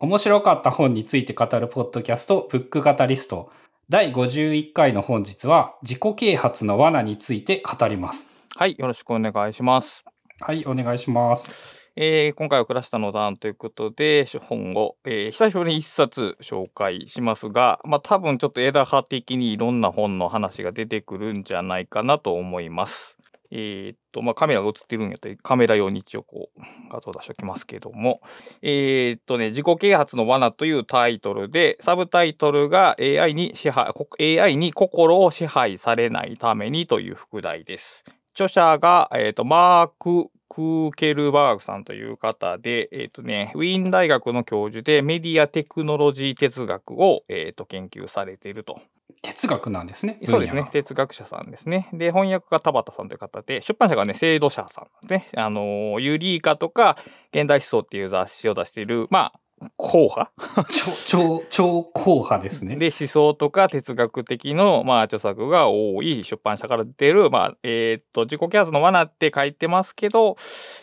面白かった本について語るポッドキャスト、ブック語リスト。第51回の本日は、自己啓発の罠について語ります。はい、よろしくお願いします。はい、お願いします。えー今回は倉下の段ということで、本を、えー久しぶりに一冊紹介しますが、まあ多分ちょっと枝葉的にいろんな本の話が出てくるんじゃないかなと思います。えーっと、まあカメラが映ってるんやったらカメラ用に一応こう画像出しておきますけども、えーっとね、自己啓発の罠というタイトルで、サブタイトルが AI に支配、AI に心を支配されないためにという副題です。著者が、えー、とマーク・クーケルバーグさんという方で、えーとね、ウィーン大学の教授でメディアテクノロジー哲学を、えー、と研究されていると。哲学なんですね。そうですね。哲学者さんですね。で翻訳が田畑さんという方で出版社がね制度者さんですね。あのーユリーカとか現代思想っていう雑誌を出しているまあ硬派超、超、超硬派ですね。で思想とか哲学的の、まあ、著作が多い出版社から出てる、まあえーっと自己啓発の罠って書いてますけど、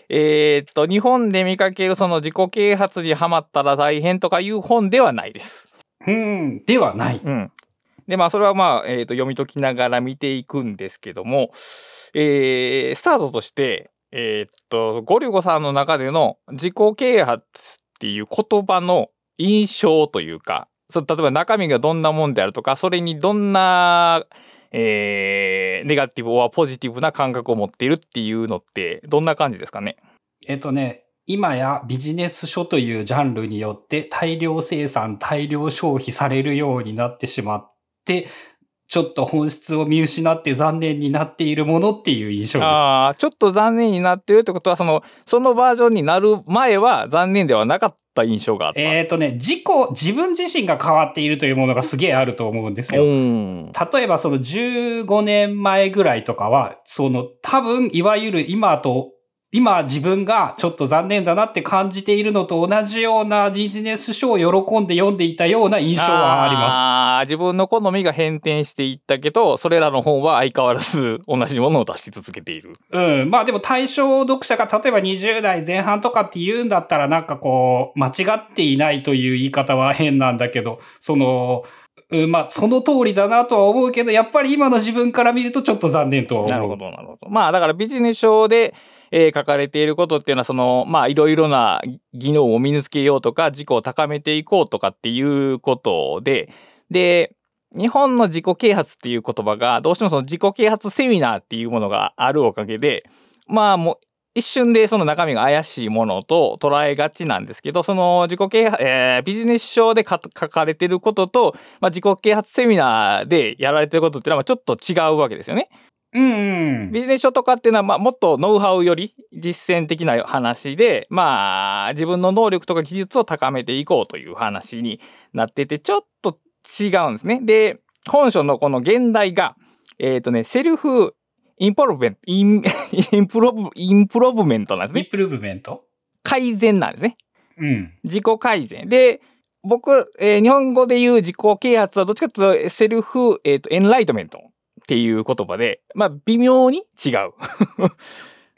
えーっと日本で見かけるその自己啓発にはまったら大変とかいう本ではないです。うん、ではない。うん、でまあそれはまあ、えっと読み解きながら見ていくんですけども、えースタートとして、えーっとゴリゴさんの中での自己啓発っていう言葉の印象というかそ例えば中身がどんなもんであるとかそれにどんな、えーネガティブはポジティブな感覚を持っているっていうのってどんな感じですかね？えっとね、今やビジネス書というジャンルによって大量生産、大量消費されるようになってしまって、ちょっと本質を見失って残念になっているものっていう印象です。あーちょっと残念になってるってことはそのそのバージョンになる前は残念ではなかった印象があった。えっとね、自己、自分自身が変わっているというものがすげえあると思うんですよ。うん例えばその15年前ぐらいとかは、その多分いわゆる今と、今自分がちょっと残念だなって感じているのと同じようなビジネス書を喜んで読んでいたような印象はあります。あー自分の好みが変転していったけどそれらの本は相変わらず同じものを出し続けている。うん。まあでも対象読者が例えば20代前半とかって言うんだったらなんかこう、間違っていないという言い方は変なんだけど、その、うん、まあその通りだなとは思うけど、やっぱり今の自分から見るとちょっと残念とは思う。なるほどなるほど。まあだからビジネス書で、えー書かれていることっていうのはそのまあいろいろな技能を身につけようとか自己を高めていこうとかっていうことでで日本の自己啓発っていう言葉がどうしてもその自己啓発セミナーっていうものがあるおかげでまあもう一瞬でその中身が怪しいものと捉えがちなんですけどその自己啓発、えービジネス書で書かれてることと、まあ、自己啓発セミナーでやられてることっていうのはちょっと違うわけですよね。うんうん。ビジネス書とかっていうのは、まあ、もっとノウハウより実践的な話で、まあ、自分の能力とか技術を高めていこうという話になってて、ちょっと違うんですね。で、本書のこの原題が、えっ、とね、 self improvement、im improve、improvement なんですね。 improvement？改善なんですね。うん。自己改善。で、僕、えー日本語で言う自己啓発はどっちかというと、 self、えっ、と、 enlightenment っていう言葉で、まあ、微妙に違う。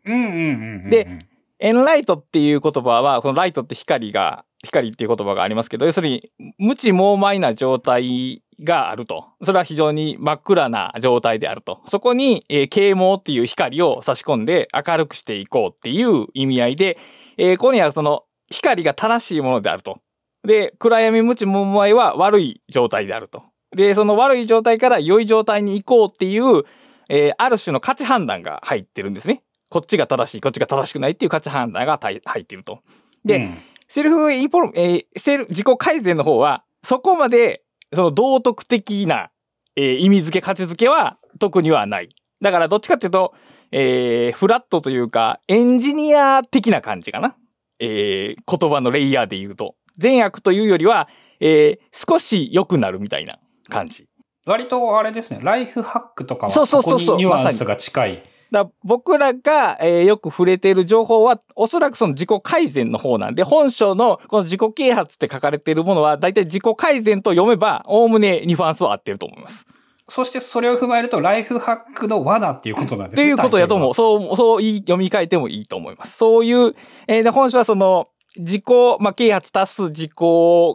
うんうんうんうん。で、 enlight っていう言葉は、この light って光が、光っていう言葉がありますけど、要するに無知猛昧な状態があると。それは非常に真っ暗な状態であると。そこに、えー啓蒙っていう光を差し込んで明るくしていこうっていう意味合いで、えーここにはその光が正しいものであると。で、暗闇無知猛昧は悪い状態であると。で、その悪い状態から良い状態に行こうっていう、えーある種の価値判断が入ってるんですね。こっちが正しい、こっちが正しくないっていう価値判断が入っていると。でうんセルフインポロ、えーセル、自己改善の方は、そこまで、その道徳的な、えー意味付け、価値付けは特にはない。だから、どっちかっていうと、えーフラットというか、エンジニア的な感じかな。えー言葉のレイヤーで言うと。善悪というよりは、えー少し良くなるみたいな感じ。割とあれですね、ライフハックとかはそそうこそうそうそうにニュアンスが近い。だ僕らが、えーよく触れている情報はおそらくその自己改善の方なんで本書のこの自己啓発って書かれているものは大体自己改善と読めばおおむねニュアンスは合ってると思います。そしてそれを踏まえると、ライフハックの罠っていうことなんですね。っていうことやと思う。そう、そう読み替えてもいいと思います。そういう、えーで本書はその自己、まあ、啓発足す自己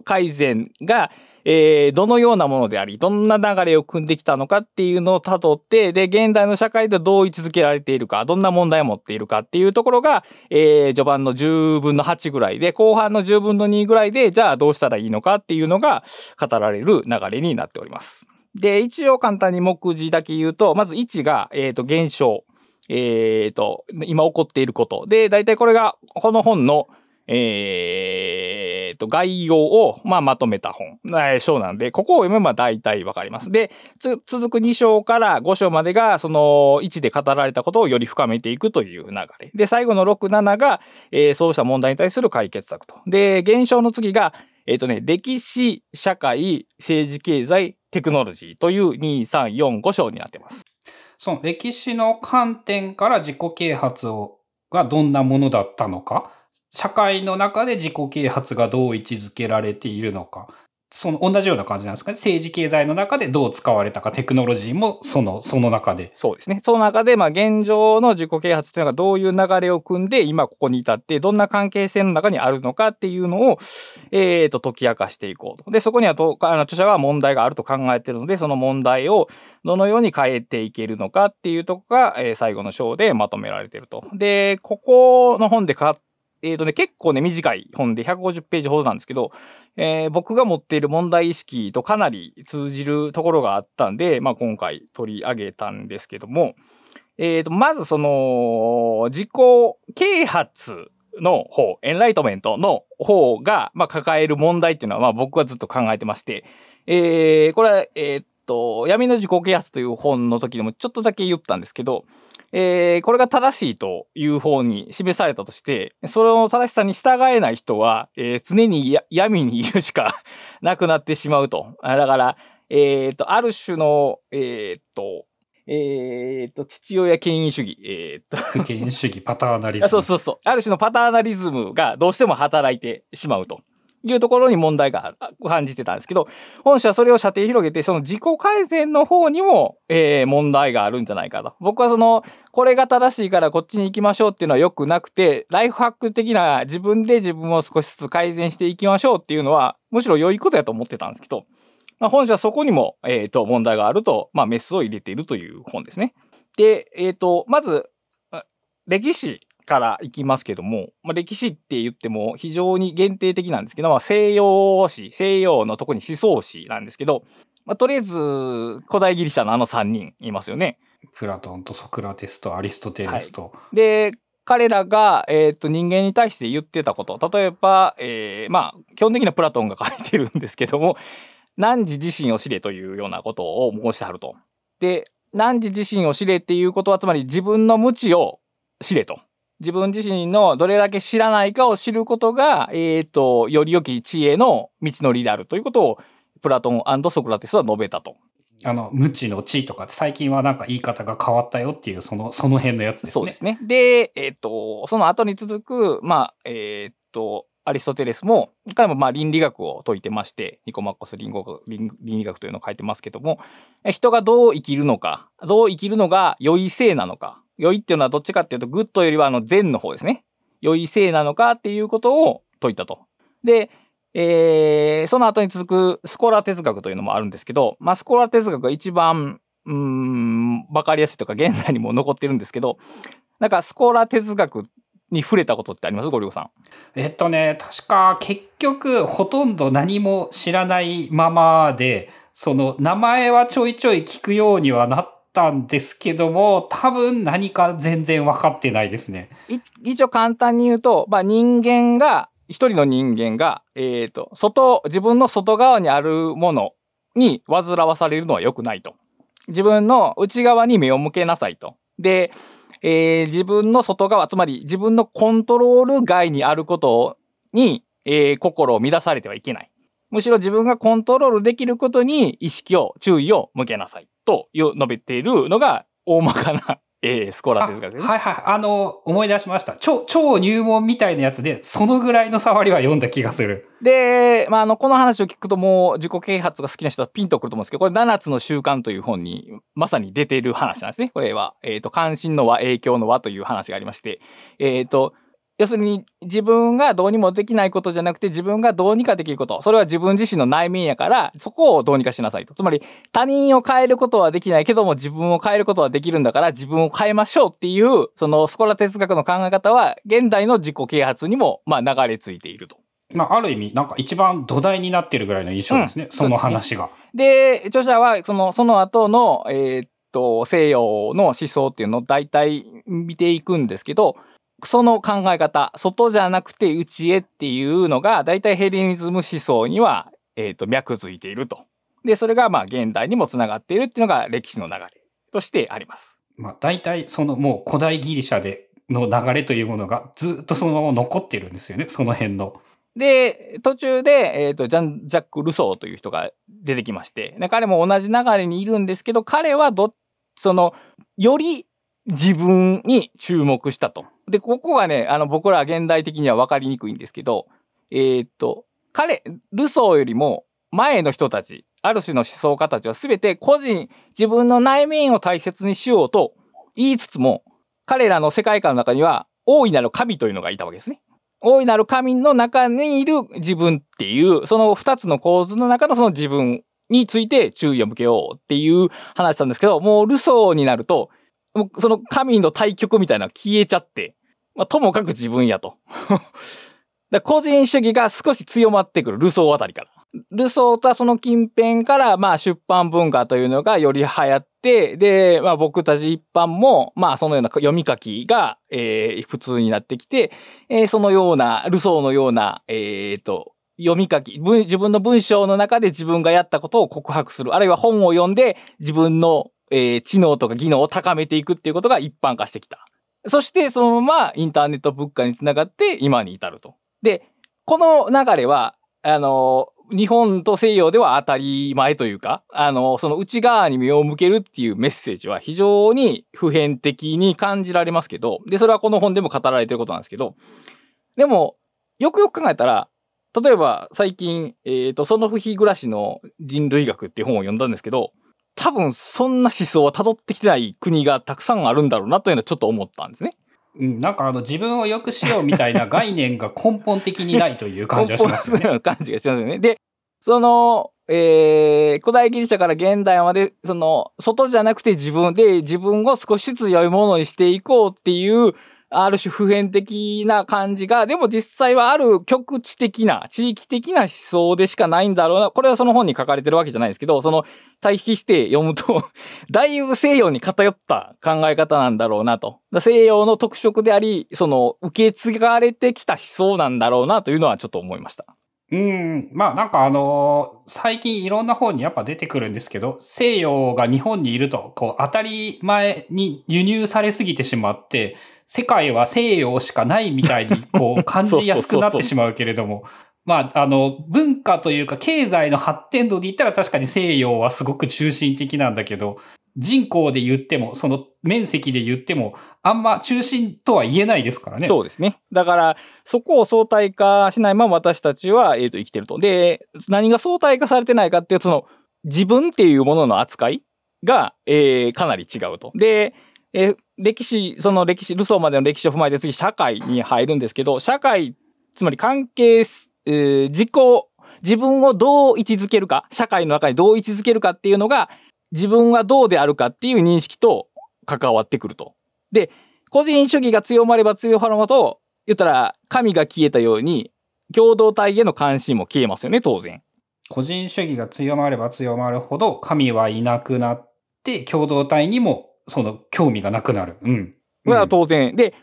改善が、えー、どのようなものであり、どんな流れを組んできたのかっていうのを辿って、で、現代の社会でどう位置づけられているか、どんな問題を持っているかっていうところが、えー、序盤の10分の8ぐらいで、後半の10分の2ぐらいで、じゃあどうしたらいいのかっていうのが語られる流れになっております。で、一応簡単に目次だけ言うと、まず1が、えっ、ー、と、現象。えっ、ー、と、今起こっていること。で、大体これが、この本の、えー、と、概要を、まあ、まとめた本、えー、章なんで、ここを読めば大体わかります。で、続く2章から5章までが、その1で語られたことをより深めていくという流れ。で、最後の6、7が、えー、そうした問題に対する解決策と。で、現象の次が、えっ、ー、とね、歴史、社会、政治、経済、テクノロジーという2、3、4、5章になってます。その歴史の観点から自己啓発をがどんなものだったのか社会の中で自己啓発がどう位置づけられているのか。その同じような感じなんですかね。政治経済の中でどう使われたか、テクノロジーもその、その中で。そうですね。その中で、まあ現状の自己啓発っていうのがどういう流れを組んで、今ここに至って、どんな関係性の中にあるのかっていうのを、えっ、ー、と、解き明かしていこうと。で、そこにはと、あの、著者は問題があると考えているので、その問題をどのように変えていけるのかっていうとこが、えー、最後の章でまとめられていると。で、ここの本でかえっ、ー、とね、結構ね、短い本で150ページほどなんですけど、えー、僕が持っている問題意識とかなり通じるところがあったんで、まあ、今回取り上げたんですけども、えっ、ー、と、まずその、自己啓発の方、エンライトメントの方が、まあ、抱える問題っていうのは、まあ、僕はずっと考えてまして、えー、これは、えー、と、闇の自己啓発という本の時でもちょっとだけ言ったんですけど、えー、これが正しいという方に示されたとして、その正しさに従えない人は、えー、常に闇にいるしか なくなってしまうと。だから、えっ、ー、と、ある種の、えっ、と、えっ、と、父親権威主義。えっ、と。権威主義、パターナリズム。そうそうそう。ある種のパターナリズムがどうしても働いてしまうと。いうところに問題が感じてたんですけど、本社はそれを射程広げて、その自己改善の方にも、えー、問題があるんじゃないかと。僕はその、これが正しいからこっちに行きましょうっていうのは良くなくて、ライフハック的な自分で自分を少しずつ改善していきましょうっていうのは、むしろ良いことやと思ってたんですけど、まあ、本社はそこにも、えっ、ー、と、問題があると、まあ、メスを入れているという本ですね。で、えっ、ー、と、まず、歴史からいきますけども、まあ、歴史って言っても非常に限定的なんですけど、まあ、西洋史、西洋のとこに思想史なんですけど、まあ、とりあえず古代ギリシャのあの3人いますよね。プラトンとソクラテスとアリストテレスと。はい、で、彼らが、えー、と人間に対して言ってたこと、例えば、えー、まあ、基本的にはプラトンが書いてるんですけども、汝自身を知れというようなことを申してはると。で、汝自身を知れっていうことは、つまり自分の無知を知れと。自分自身のどれだけ知らないかを知ることが、えっ、ー、と、より良き知恵の道のりであるということを、プラトンソクラテスは述べたと。あの、無知の知とか最近はなんか言い方が変わったよっていう、その、その辺のやつですね。そうですね。で、えっ、ー、と、その後に続く、まあ、えっ、ー、と、アリストテレスも、彼もまあ倫理学を説いてまして、ニコマッコス倫理学というのを書いてますけども、人がどう生きるのか、どう生きるのが良い生なのか、良いっていうのはどっちかっていうと、 good よりはあの善の方ですね。良い生なのかっていうことを説いたと。で、えー、その後に続くスコラ哲学というのもあるんですけど、まあ、スコラ哲学が一番、うん、わかりやすいとか、現代にも残ってるんですけど、なんかスコラ哲学に触れたことってあります？ゴリゴさん。えっとね、確か結局ほとんど何も知らないままで、その名前はちょいちょい聞くようにはなったんですけども、多分何か全然分かってないですね。一応簡単に言うと、まあ人間が、一人の人間が、えっ、ー、と、外、自分の外側にあるものに煩わされるのは良くないと。自分の内側に目を向けなさいと。で、えー、自分の外側、つまり自分のコントロール外にあることに、えー、心を乱されてはいけない。むしろ自分がコントロールできることに意識を、注意を向けなさい。と述べているのが、大まかな、えー、スコラ哲学です、ね。はいはい。あの、思い出しました。超、超入門みたいなやつで、そのぐらいの触りは読んだ気がする。で、まあ、あの、この話を聞くともう、自己啓発が好きな人はピンとくると思うんですけど、これ、7つの習慣という本に、まさに出ている話なんですね。これは、えっ、ー、と、関心の輪、影響の輪という話がありまして、えっ、ー、と、要するに自分がどうにもできないことじゃなくて自分がどうにかできること。それは自分自身の内面やから、そこをどうにかしなさいと。つまり他人を変えることはできないけども自分を変えることはできるんだから自分を変えましょうっていう、そのスコラ哲学の考え方は現代の自己啓発にもまあ流れ着いていると。まあ、ある意味、なんか一番土台になってるぐらいの印象ですね。うんその話が。で、著者はその、その後の、えーっと、西洋の思想っていうのを大体見ていくんですけど、その考え方、外じゃなくて内へっていうのが、大体ヘレニズム思想には、えーっと、脈づいていると。で、それがまあ現代にもつながっているっていうのが歴史の流れとしてあります。まあ、大体、そのもう古代ギリシャでの流れというものがずっとそのまま残ってるんですよね。その辺の。で、途中で、えっ、と、ジャン・ジャック・ルソーという人が出てきまして、で彼も同じ流れにいるんですけど、彼はど、その、より自分に注目したと。で、ここがね、あの、僕ら現代的には分かりにくいんですけど、えっ、と、彼、ルソーよりも前の人たち、ある種の思想家たちは全て個人、自分の内面を大切にしようと言いつつも、彼らの世界観の中には大いなる神というのがいたわけですね。大いなる神の中にいる自分っていう、その二つの構図の中のその自分について注意を向けようっていう話なんですけど、もうルソーになると、もうその神の対極みたいなの消えちゃって、まあ、ともかく自分やと。だ個人主義が少し強まってくる、ルソーあたりから。ルソーとはその近辺から、まあ出版文化というのがより流行って、で、まあ僕たち一般も、まあそのような読み書きが、えー普通になってきて、えーそのような、ルソーのような、えーと、読み書き、自分の文章の中で自分がやったことを告白する、あるいは本を読んで自分の、えー知能とか技能を高めていくっていうことが一般化してきた。そしてそのままインターネット物価につながって今に至ると。で、この流れは、あの、日本と西洋では当たり前というか、あの、その内側に目を向けるっていうメッセージは非常に普遍的に感じられますけど、で、それはこの本でも語られてることなんですけど、でも、よくよく考えたら、例えば最近、えっ、と、その日暮らしの人類学っていう本を読んだんですけど、多分そんな思想は辿ってきてない国がたくさんあるんだろうなというのはちょっと思ったんですね。うん、なんかあの自分を良くしようみたいな概念が根本的にないという感じがしますよね。感じがしますよね。で、その、えー、古代ギリシャから現代まで、その、外じゃなくて自分で自分を少しずつ良いものにしていこうっていう、ある種普遍的な感じが、でも実際はある局地的な、地域的な思想でしかないんだろうな。これはその本に書かれてるわけじゃないですけど、その対比して読むと、だいぶ西洋に偏った考え方なんだろうなと。西洋の特色であり、その受け継がれてきた思想なんだろうなというのはちょっと思いました。うん。まあなんかあのー最近いろんな本にやっぱ出てくるんですけど、西洋が日本にいると、こう当たり前に輸入されすぎてしまって、世界は西洋しかないみたいに こう感じやすくなってしまうけれども、まああの文化というか経済の発展度で言ったら確かに西洋はすごく中心的なんだけど、人口で言っても、その面積で言っても、あんま中心とは言えないですからね。そうですね。だから、そこを相対化しないまま私たちは、えっ、と、生きてると。で、何が相対化されてないかっていうと、その、自分っていうものの扱いが、えーかなり違うと。で、えー歴史、その歴史、ルソーまでの歴史を踏まえて次、社会に入るんですけど、社会、つまり関係、えー自己、自分をどう位置づけるか、社会の中にどう位置づけるかっていうのが、自分はどうであるかっていう認識と関わってくると。で、個人主義が強まれば強まるほど、言ったら神が消えたように、共同体への関心も消えますよね、当然。個人主義が強まれば強まるほど神はいなくなって共同体にもその興味がなくなる。うん。これは当然。で、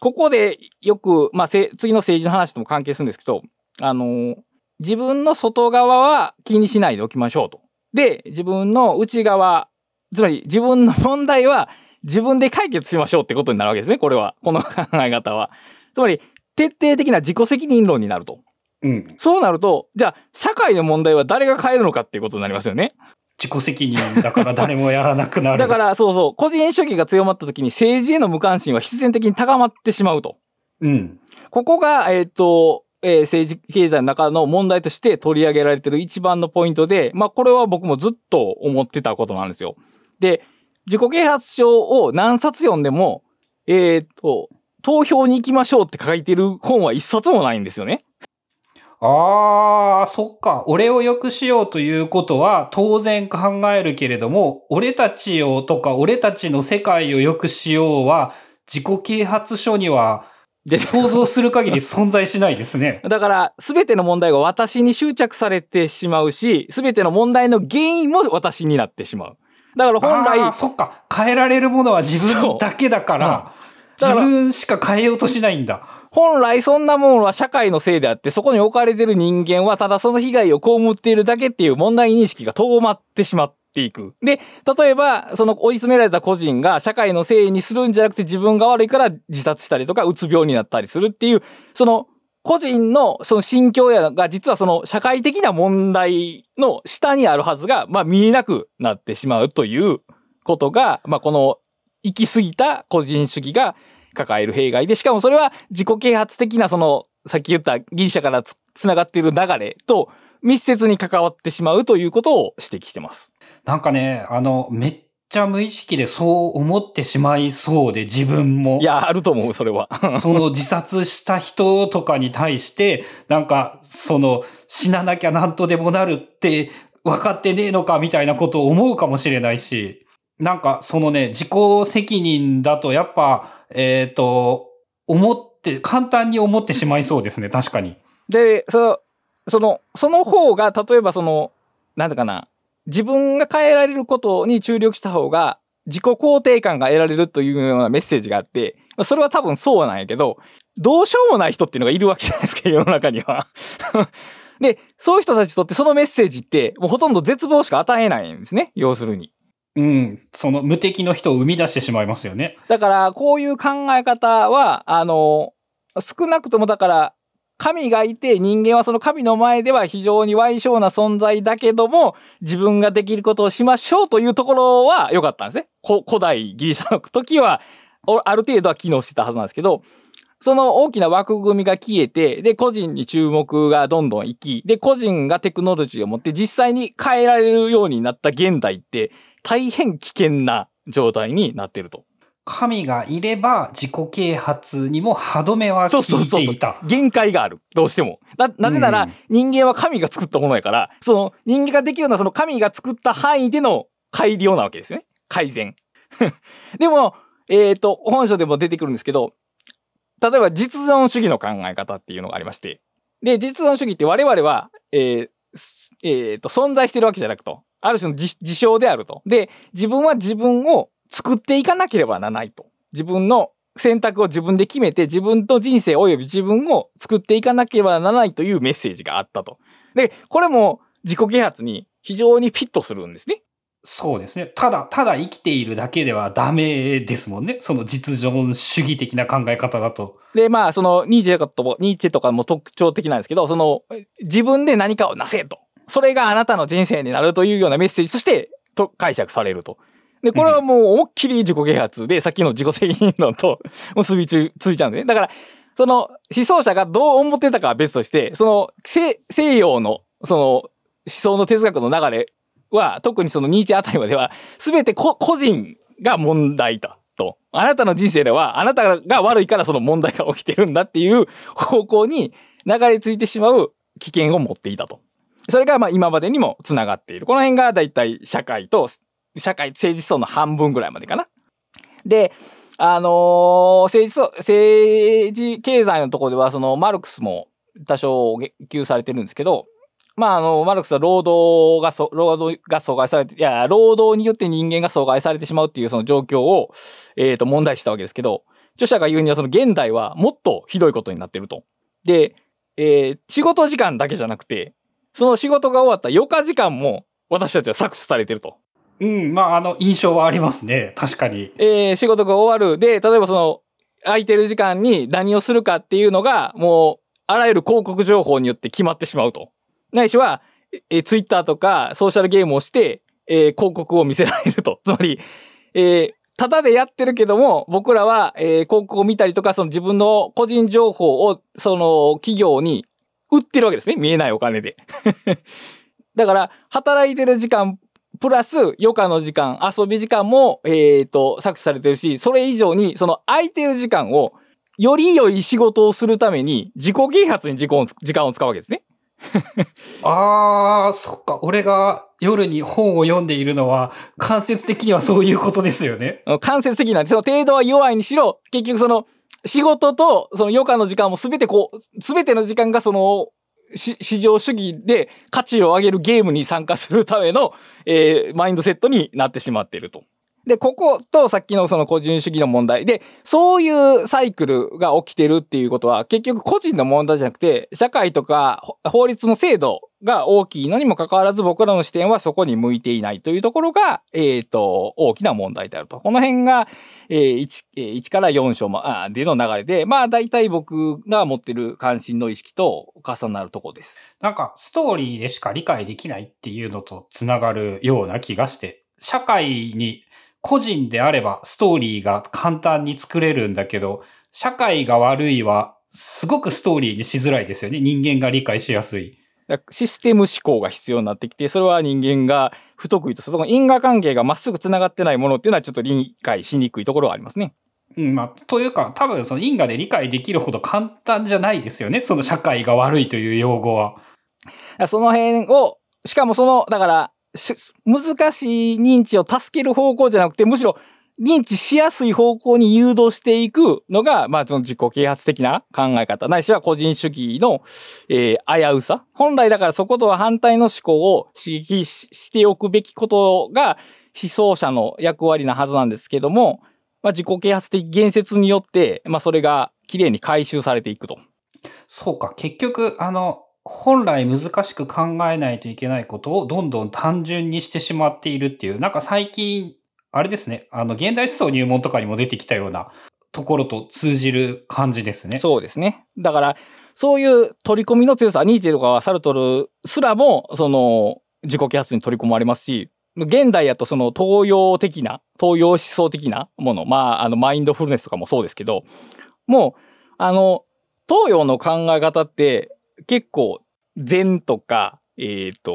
ここでよく、まあ、せ次の政治の話とも関係するんですけど、あのー自分の外側は気にしないでおきましょうと。で、自分の内側、つまり自分の問題は自分で解決しましょうってことになるわけですね、これは。この考え方は。つまり、徹底的な自己責任論になると。うん。そうなると、じゃあ、社会の問題は誰が変えるのかっていうことになりますよね。自己責任だから誰もやらなくなる。だから、そうそう、個人主義が強まった時に政治への無関心は必然的に高まってしまうと。うん。ここが、えっ、と、えー政治経済の中の問題として取り上げられてる一番のポイントで、まあこれは僕もずっと思ってたことなんですよ。で、自己啓発書を何冊読んでも、えっ、と、投票に行きましょうって書いてる本は一冊もないんですよね。ああ、そっか。俺を良くしようということは当然考えるけれども、俺たちをとか俺たちの世界を良くしようは自己啓発書にはで想像する限り存在しないですね。だから、すべての問題が私に執着されてしまうし、すべての問題の原因も私になってしまう。だから本来、そっか。変えられるものは自分だけだから、自分しか変えようとしないんだ。本来そんなものは社会のせいであって、そこに置かれてる人間はただその被害を被っているだけっていう問題認識が遠まってしまっていく。で、例えば、その追い詰められた個人が社会のせいにするんじゃなくて自分が悪いから自殺したりとか、うつ病になったりするっていう、その個人のその心境やが実はその社会的な問題の下にあるはずが、まあ見えなくなってしまうということが、まあこの行き過ぎた個人主義が抱える弊害で、しかもそれは自己啓発的なその、さっき言ったギリシャからつ繋がっている流れと密接に関わってしまうということを指摘してます。なんかね、あの、めっちゃ無意識でそう思ってしまいそうで、自分も。いや、あると思う、それは。その自殺した人とかに対して、なんか、その、死ななきゃなんとでもなるって分かってねえのかみたいなことを思うかもしれないし、なんか、そのね、自己責任だとやっぱ、えっ、と、思って、簡単に思ってしまいそうですね、確かに。で、そその、その方が、例えばその、なんだかな、自分が変えられることに注力した方が、自己肯定感が得られるというようなメッセージがあって、まあそれは多分そうなんやけど、どうしようもない人っていうのがいるわけじゃないですか、世の中には。で、そういう人たちにとってそのメッセージって、もうほとんど絶望しか与えないんですね、要するに。うん。その無敵の人を生み出してしまいますよね。だから、こういう考え方は、あの、少なくともだから、神がいて人間はその神の前では非常に歪小な存在だけども、自分ができることをしましょうというところは良かったんですね。古代ギリシャの時は、ある程度は機能してたはずなんですけど、その大きな枠組みが消えて、で、個人に注目がどんどん行き、で、個人がテクノロジーを持って実際に変えられるようになった現代って、大変危険な状態になってると。神がいれば自己啓発にも歯止めは効そうそうそうそういていた。限界がある。どうしても。な、なぜなら、うん人間は神が作ったものやから、その人間ができるのはその神が作った範囲での改良なわけですよね。改善。でも、えっ、と、本書でも出てくるんですけど、例えば実存主義の考え方っていうのがありまして、で、実存主義って我々は、えーすえーと、存在してるわけじゃなくと。ある種の事事象であると。で、自分は自分を作っていかなければならないと。自分の選択を自分で決めて自分と人生及び自分を作っていかなければならないというメッセージがあったと。で、これも自己啓発に非常にフィットするんですね。そうですね。ただ、ただ生きているだけではダメですもんね。その実存主義的な考え方だと。で、まあ、その、ニーチェとニーチェとかも特徴的なんですけど、その、自分で何かをなせと。それがあなたの人生になるというようなメッセージとして、と解釈されると。で、これはもう思いっきり自己啓発で、さっきの自己責任論と結びつついちゃうんでね。だから、その思想者がどう思ってたかは別として、その西西洋のその思想の哲学の流れは、特にそのニーチェあたりまでは、すべて個個人が問題だと。あなたの人生では、あなたが悪いからその問題が起きてるんだっていう 方向に流れ着いてしまう危険を持っていたと。それがまあ今までにも繋がっている。この辺がだいたい社会と、社会、政治思想の半分ぐらいまでかな。で、あのー政治思想、政治経済のところでは、そのマルクスも多少言及されてるんですけど、まあ、あの、マルクスは労働が、労働が阻害されて、いや、労働によって人間が阻害されてしまうっていうその状況を、えっ、と、問題視したわけですけど、著者が言うにはその現代はもっとひどいことになってると。で、えー仕事時間だけじゃなくて、その仕事が終わった余暇時間も私たちは搾取されてると。うん、まあ、あの、印象はありますね。確かに。えー仕事が終わる。で、例えばその、空いてる時間に何をするかっていうのが、もう、あらゆる広告情報によって決まってしまうと。ないしは、えー、ツイッターとかソーシャルゲームをして、えー広告を見せられると。つまり、えーただでやってるけども、僕らは、えー広告を見たりとか、その自分の個人情報を、その企業に売ってるわけですね。見えないお金で。だから、働いてる時間、プラス余暇の時間、遊び時間も、えっ、と、搾取されてるし、それ以上に、その空いてる時間をより良い仕事をするために自己啓発に時間を時間を使うわけですね。ああ、そっか。俺が夜に本を読んでいるのは、間接的にはそういうことですよね。間接的なんで、その程度は弱いにしろ、結局その、仕事とその余暇の時間もすべてこう、すべての時間がその、市場主義で価値を上げるゲームに参加するための、えー、マインドセットになってしまっていると。で、こことさっきのその個人主義の問題で、そういうサイクルが起きてるっていうことは、結局個人の問題じゃなくて、社会とか法律の制度が大きいのにもかかわらず僕らの視点はそこに向いていないというところが、えっ、ー、と、大きな問題であると。この辺が、えー、1, 1から4章までの流れで、まあ大体僕が持ってる関心の意識と重なるとこです。なんかストーリーでしか理解できないっていうのとつながるような気がして、社会に個人であればストーリーが簡単に作れるんだけど、社会が悪いはすごくストーリーにしづらいですよね。人間が理解しやすい。システム思考が必要になってきて、それは人間が不得意と、その因果関係がまっすぐ繋がってないものっていうのはちょっと理解しにくいところはありますね。うん、まあ、というか、多分その因果で理解できるほど簡単じゃないですよね。その社会が悪いという用語は。その辺を、しかもその、だから、難しい認知を助ける方向じゃなくて、むしろ認知しやすい方向に誘導していくのが、まあ、その自己啓発的な考え方、ないしは個人主義の、えー、危うさ。本来だからそことは反対の思考を刺激しておくべきことが思想者の役割なはずなんですけども、まあ、自己啓発的言説によって、まあ、それがきれいに回収されていくと。そうか。結局、あの、本来難しく考えないといけないことをどんどん単純にしてしまっているっていう、なんか最近、あれですね、あの、現代思想入門とかにも出てきたようなところと通じる感じですね。そうですね。だから、そういう取り込みの強さ、ニーチェとかサルトルすらも、その、自己啓発に取り込まれますし、現代やとその東洋的な、東洋思想的なもの、まあ、あの、マインドフルネスとかもそうですけど、もう、あの、東洋の考え方って、結構、禅とか、えっ、ー、と、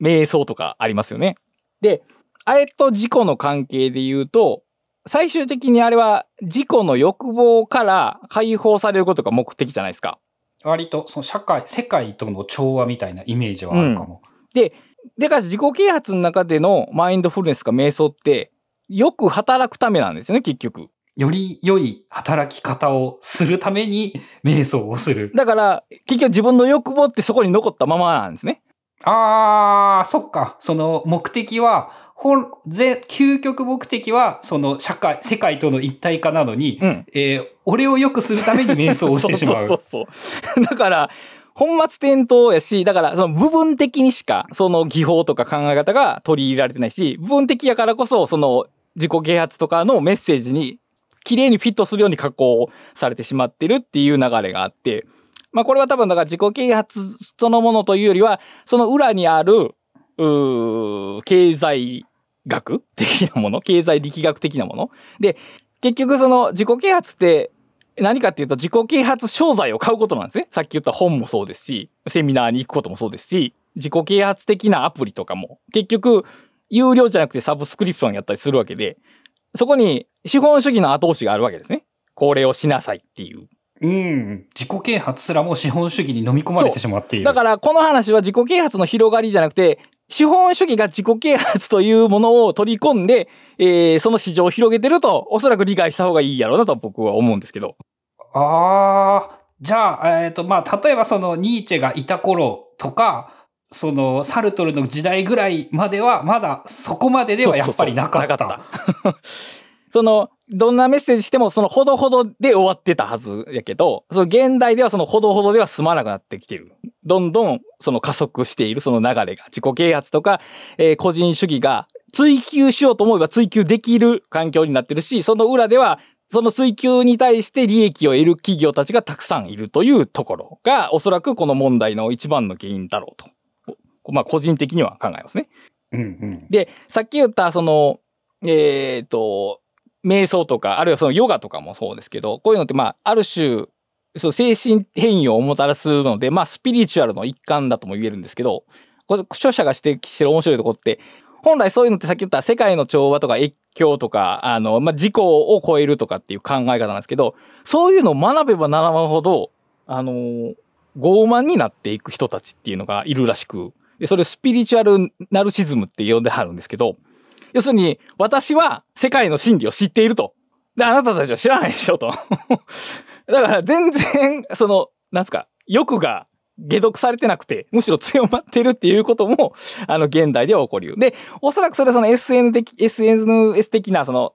瞑想とかありますよね。で、あれと自己の関係で言うと、最終的にあれは自己の欲望から解放されることが目的じゃないですか。割と、その社会、世界との調和みたいなイメージはあるかも。うん、で、でかし自己啓発の中でのマインドフルネスか瞑想って、よく働くためなんですよね、結局。より良い働き方をするために瞑想をする。だから、結局自分の欲望ってそこに残ったままなんですね。あー、そっか。その目的は、本、ぜ、究極目的は、その社会、世界との一体化なのに、うん、えー、俺を良くするために瞑想をしてしまう。そうそうそう だから、本末転倒やし、だからその部分的にしかその技法とか考え方が取り入れられてないし、部分的やからこそその自己啓発とかのメッセージに綺麗にフィットするように加工されてしまってるっていう流れがあって、まあこれは多分だから自己啓発そのものというよりは、その裏にある、経済学的なもの、経済力学的なもの。で、結局その自己啓発って何かっていうと自己啓発商材を買うことなんですね。さっき言った本もそうですし、セミナーに行くこともそうですし、自己啓発的なアプリとかも結局有料じゃなくてサブスクリプションやったりするわけで、そこに資本主義の後押しがあるわけですね。これをしなさいっていう。うん。自己啓発すらも資本主義に飲み込まれてしまっている。だからこの話は自己啓発の広がりじゃなくて、資本主義が自己啓発というものを取り込んで、えー、その市場を広げてると、おそらく理解した方がいいやろうなと僕は思うんですけど。ああ、じゃあ、えっ、ー、と、まあ、例えばそのニーチェがいた頃とか、そのサルトルの時代ぐらいまでは、まだそこまでではやっぱりなかった。そうそうそうなかった。その、どんなメッセージしても、そのほどほどで終わってたはずやけど、その現代ではそのほどほどでは済まなくなってきてる。どんどんその加速しているその流れが、自己啓発とか、えー、個人主義が追求しようと思えば追求できる環境になってるし、その裏では、その追求に対して利益を得る企業たちがたくさんいるというところが、おそらくこの問題の一番の原因だろうと。まあ、個人的には考えますね。うんうん、で、さっき言った、その、えっ、ー、と、瞑想とか、あるいはそのヨガとかもそうですけど、こういうのってまあ、ある種、そう精神変異をもたらすので、まあ、スピリチュアルの一環だとも言えるんですけど、これ著者が指摘してる面白いところって、本来そういうのってさっき言った世界の調和とか越境とか、あの、まあ、自己を超えるとかっていう考え方なんですけど、そういうのを学べば学ぶほど、あの傲慢になっていく人たちっていうのがいるらしく、で、それをスピリチュアルナルシズムって呼んではるんですけど、要するに、私は世界の真理を知っていると。で、あなたたちは知らないでしょと。だから全然、その、なんすか、欲が解読されてなくて、むしろ強まってるっていうことも、あの、現代では起こるよ。で、おそらくそれはその SN 的、SNS 的な、その、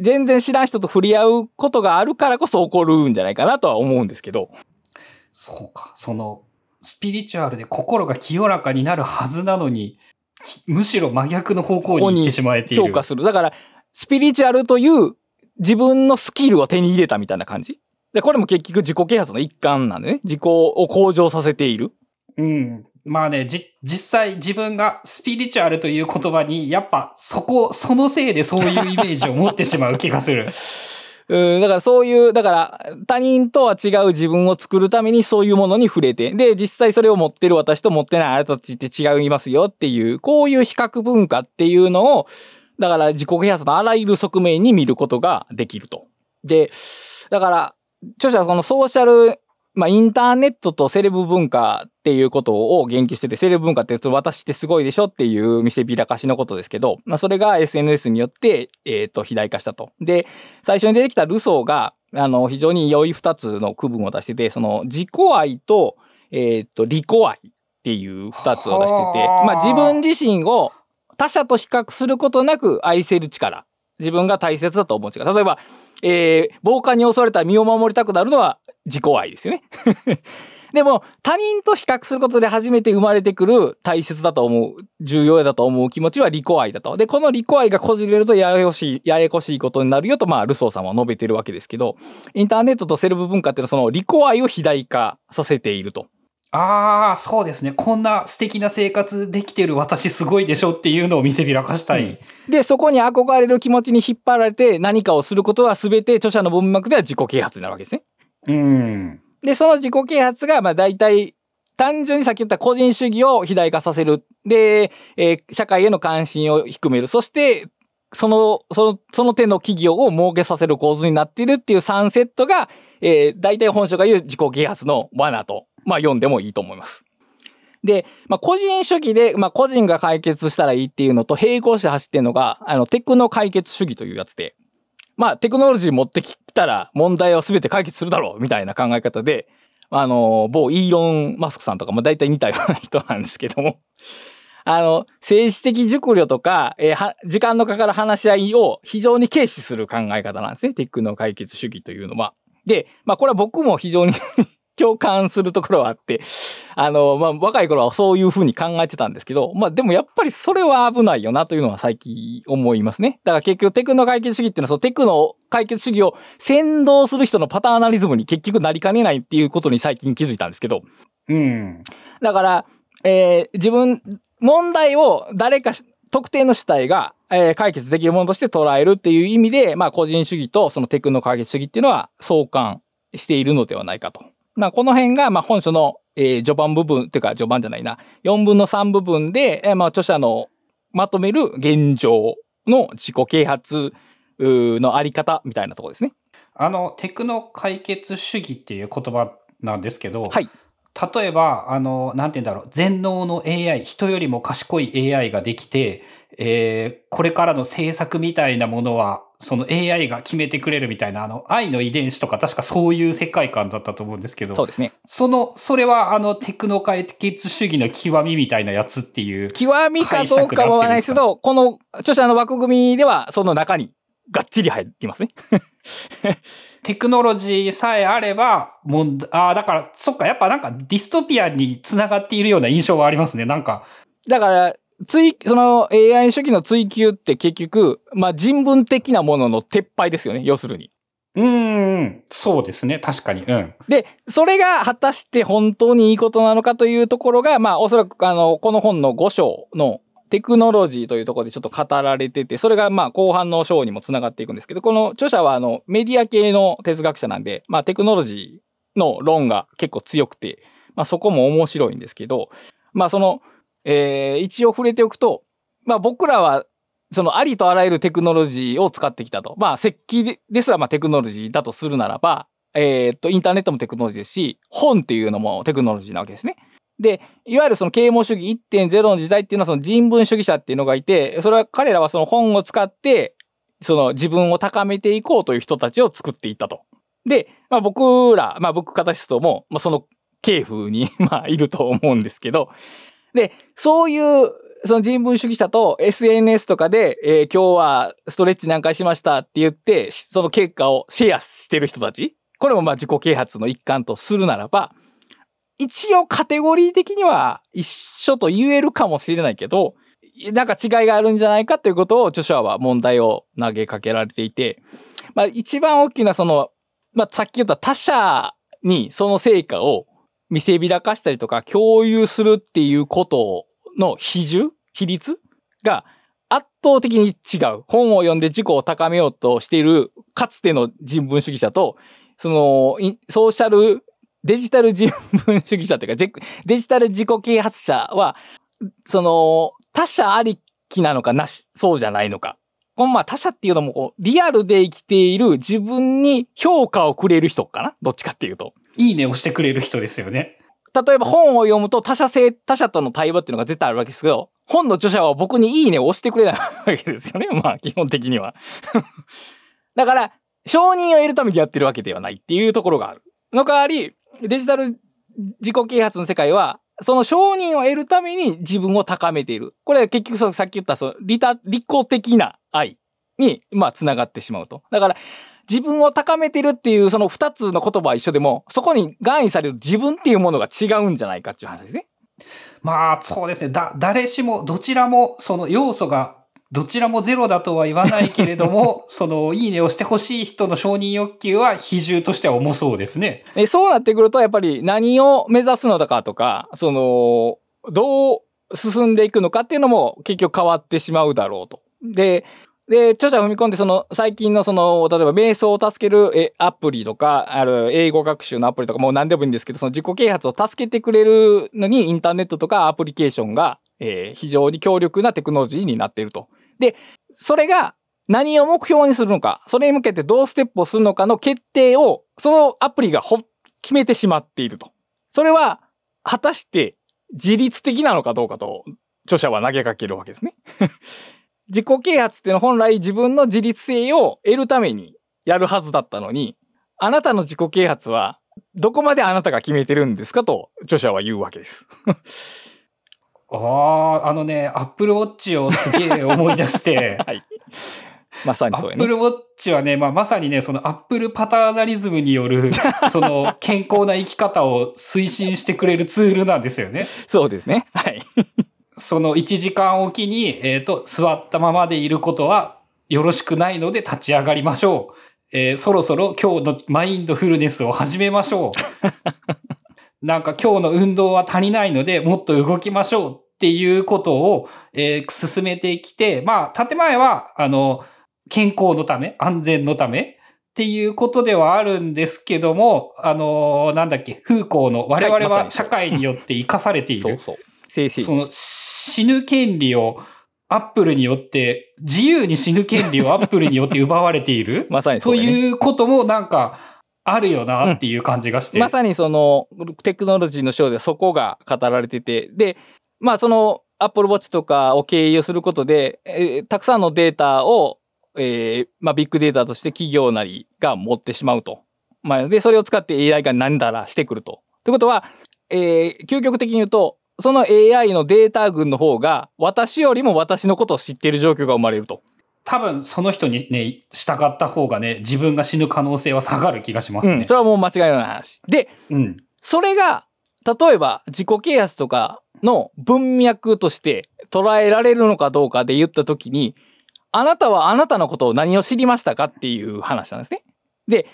全然知らん人と触れ合うことがあるからこそ起こるんじゃないかなとは思うんですけど。そうか。その、スピリチュアルで心が清らかになるはずなのに、むしろ真逆の方向に行ってしまえている。評価する。だから、スピリチュアルという自分のスキルを手に入れたみたいな感じで、これも結局自己啓発の一環なんでね。自己を向上させている。うん。まあね、じ、実際自分がスピリチュアルという言葉に、やっぱそこ、そのせいでそういうイメージを持ってしまう気がする。うん、だからそういう、だから他人とは違う自分を作るためにそういうものに触れて、で、実際それを持ってる私と持ってないあなたたちって違いますよっていう、こういう比較文化っていうのを、だから自己啓発のあらゆる側面に見ることができると。で、だから、著者はそのソーシャル、まあインターネットとセレブ文化っていうことを言及してて、セレブ文化って私ってすごいでしょっていう見せびらかしのことですけど、まあそれが SNS によって、えっ、と、肥大化したと。で、最初に出てきたルソーが、あの、非常に良い二つの区分を出してて、その自己愛と、えっ、と、利己愛っていう二つを出してて、はあまあ自分自身を他者と比較することなく愛せる力。自分が大切だと思う力。例えば、えー、暴漢に襲われたら身を守りたくなるのは自己愛ですよね。でも、他人と比較することで初めて生まれてくる大切だと思う、重要だと思う気持ちは利己愛だと。で、この利己愛がこじれるとややこしい、ややこしいことになるよと、まあ、ルソーさんは述べてるわけですけど、インターネットとセレブ文化っていうのはその利己愛を肥大化させていると。ああ、そうですね。こんな素敵な生活できてる私すごいでしょっていうのを見せびらかしたい。で、そこに憧れる気持ちに引っ張られて何かをすることは全て著者の文脈では自己啓発になるわけですね。うん。で、その自己啓発が、まあ大体、単純にさっき言った個人主義を肥大化させる。で、えー社会への関心を低める。そして、その、その、その手の企業を儲けさせる構図になっているっていう3セットが、えー大体本書が言う自己啓発の罠と、まあ読んでもいいと思います。で、まあ個人主義で、まあ個人が解決したらいいっていうのと並行して走ってるのが、あの、テクノ解決主義というやつで、まあ、テクノロジー持ってきたら問題を全て解決するだろうみたいな考え方で、あの、某イーロン・マスクさんとかも大体似たような人なんですけども、あの、政治的熟慮とか、えー、時間のかかる話し合いを非常に軽視する考え方なんですね。テックの解決主義というのは。で、まあ、これは僕も非常に共感するところはあって、あの、まあ、若い頃はそういうふうに考えてたんですけど、まあ、でもやっぱりそれは危ないよなというのは最近思いますね。だから結局テクノ解決主義っていうのは、そのテクノ解決主義を先導する人のパターナリズムに結局なりかねないっていうことに最近気づいたんですけど、うん。だから、えー自分、問題を誰かし特定の主体が、えー解決できるものとして捉えるっていう意味で、まあ個人主義とそのテクノ解決主義っていうのは相関しているのではないかと。まあこの辺が、まあ本書の、えー序盤部分、っていうか序盤じゃないな、4分の3部分で、えーまあ著者のまとめる現状の自己啓発のあり方みたいなところですね。あの、テクノ解決主義っていう言葉なんですけど、はい。例えば、あの、なんて言うんだろう、全能の AI、人よりも賢い AI ができて、えーこれからの政策みたいなものは、その AI が決めてくれるみたいな、あの、愛の遺伝子とか確かそういう世界観だったと思うんですけど、そうですね。その、それはあの、テクノ解決主義の極みみたいなやつっていう。極みかどうかはわからないですけど、この著者の枠組みではその中にがっちり入ってますね。テクノロジーさえあれば、もん、ああ、だから、そっか、やっぱなんかディストピアに繋がっているような印象はありますね。なんか、だから、追、その AI 主義の追求って結局、まあ人文的なものの撤廃ですよね、要するに。うーん、そうですね。確かに。うん。で、それが果たして本当にいいことなのかというところが、まあおそらくあの、この本の5章のテクノロジーというところでちょっと語られてて、それがまあ後半の章にもつながっていくんですけど、この著者はあのメディア系の哲学者なんで、まあテクノロジーの論が結構強くて、まあそこも面白いんですけど、まあその、えー一応触れておくと、まあ僕らはそのありとあらゆるテクノロジーを使ってきたと。まあ、石器ですらまあテクノロジーだとするならば、えー、っと、インターネットもテクノロジーですし、本っていうのもテクノロジーなわけですね。で、いわゆるその啓蒙主義1.0の時代っていうのはその人文主義者っていうのがいて、それは彼らはその本を使って、その自分を高めていこうという人たちを作っていったと。で、まあ僕ら、まあ僕カタシストも、まあその系風に まあいると思うんですけど、で、そういうその人文主義者と SNS とかで、えー、今日はストレッチ何回しましたって言って、その結果をシェアしてる人たち。これもまあ自己啓発の一環とするならば、一応カテゴリー的には一緒と言えるかもしれないけど、なんか違いがあるんじゃないかということを著者は問題を投げかけられていて、まあ一番大きなその、まあさっき言った他者にその成果を見せびらかしたりとか共有するっていうことの比重比率が圧倒的に違う。本を読んで自己を高めようとしているかつての人文主義者と、その、ソーシャルデジタル人文主義者というか、デジタル自己啓発者は、その、他者ありきなのかなし、そうじゃないのか。このまあ他者っていうのもこう、リアルで生きている自分に評価をくれる人かな？どっちかっていうと。いいねをしてくれる人ですよね。例えば本を読むと他者性、他者との対話っていうのが絶対あるわけですけど、本の著者は僕にいいねを押してくれないわけですよね。まあ基本的には。だから、承認を得るためにやってるわけではないっていうところがある。の代わり、デジタル自己啓発の世界は、その承認を得るために自分を高めている。これは結局そのさっき言ったその利他、利己的な愛に、まあ、繋がってしまうと。だから、自分を高めてるっていうその二つの言葉は一緒でも、そこに含意される自分っていうものが違うんじゃないかっていう話ですね。まあ、そうですね。だ、誰しも、どちらも、その要素がどちらもゼロだとは言わないけれども、その、いいねをしてほしい人の承認欲求は比重としては重そうですね。えそうなってくると、やっぱり何を目指すのだかとか、その、どう進んでいくのかっていうのも結局変わってしまうだろうと。で、で、著者踏み込んで、その、最近のその、例えば瞑想を助けるえアプリとか、ある英語学習のアプリとか、もう何でもいいんですけど、その自己啓発を助けてくれるのに、インターネットとかアプリケーションが、えー、非常に強力なテクノロジーになっていると。で、それが何を目標にするのか、それに向けてどうステップをするのかの決定を、そのアプリがほ、決めてしまっていると。それは、果たして自律的なのかどうかと、著者は投げかけるわけですね。自己啓発っていうのは本来自分の自律性を得るためにやるはずだったのに、あなたの自己啓発はどこまであなたが決めてるんですかと著者は言うわけです。ああ、あのね、アップルウォッチをすげえ思い出して、はい。まさにそうやね。アップルウォッチはね、まあ、まさにね、そのアップルパターナリズムによる、その健康な生き方を推進してくれるツールなんですよね。そうですね。はい。その1時間おきに、えっ、ー、と、座ったままでいることはよろしくないので立ち上がりましょう。えー、そろそろ今日のマインドフルネスを始めましょう。なんか今日の運動は足りないので、もっと動きましょうっていうことを、えー、進めてきて、まあ、建前は、あの、健康のため、安全のためっていうことではあるんですけども、あの、なんだっけ、風光の我々は社会によって生かされている。そうそう。その死ぬ権利をアップルによって、自由に死ぬ権利をアップルによって奪われている？まさにそう、ね、いうこともなんか、あるよなっていう感じがして、うん、まさにそのテクノロジーの章でそこが語られてて、で、まあその Apple Watch とかを経由することで、えー、たくさんのデータを、えー、まあビッグデータとして企業なりが持ってしまうと。まあ、で、それを使って AI が何だらしてくると。ということは、えー、究極的に言うと、その AI のデータ群の方が私よりも私のことを知っている状況が生まれると。多分その人にね、従った方がね、自分が死ぬ可能性は下がる気がしますね。うん、それはもう間違いない話。で、うん、それが、例えば自己啓発とかの文脈として捉えられるのかどうかで言ったときに、あなたはあなたのことを何を知りましたかっていう話なんですね。で、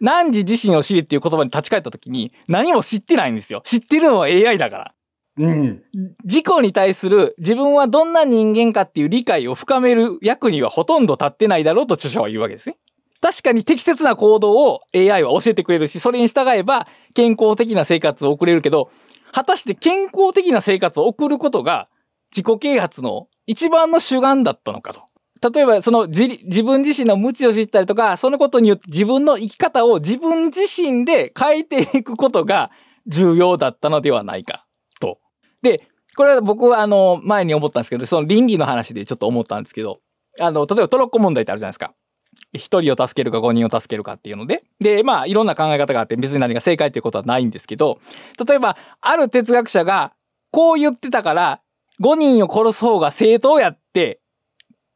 何時自身を知りっていう言葉に立ち返ったときに、何も知ってないんですよ。知ってるのは AI だから。うん。自己に対する自分はどんな人間かっていう理解を深める役にはほとんど立ってないだろうと著者は言うわけですね。確かに適切な行動を AI は教えてくれるし、それに従えば健康的な生活を送れるけど、果たして健康的な生活を送ることが自己啓発の一番の主眼だったのかと。例えばその自自分自身の無知を知ったりとか、そのことによって自分の生き方を自分自身で変えていくことが重要だったのではないか。で、これは僕はあの前に思ったんですけど、その倫理の話でちょっと思ったんですけど、あの、例えばトロッコ問題ってあるじゃないですか。一人を助けるか五人を助けるかっていうので。で、まあいろんな考え方があって別に何が正解っていうことはないんですけど、例えばある哲学者がこう言ってたから5人を殺す方が正当やって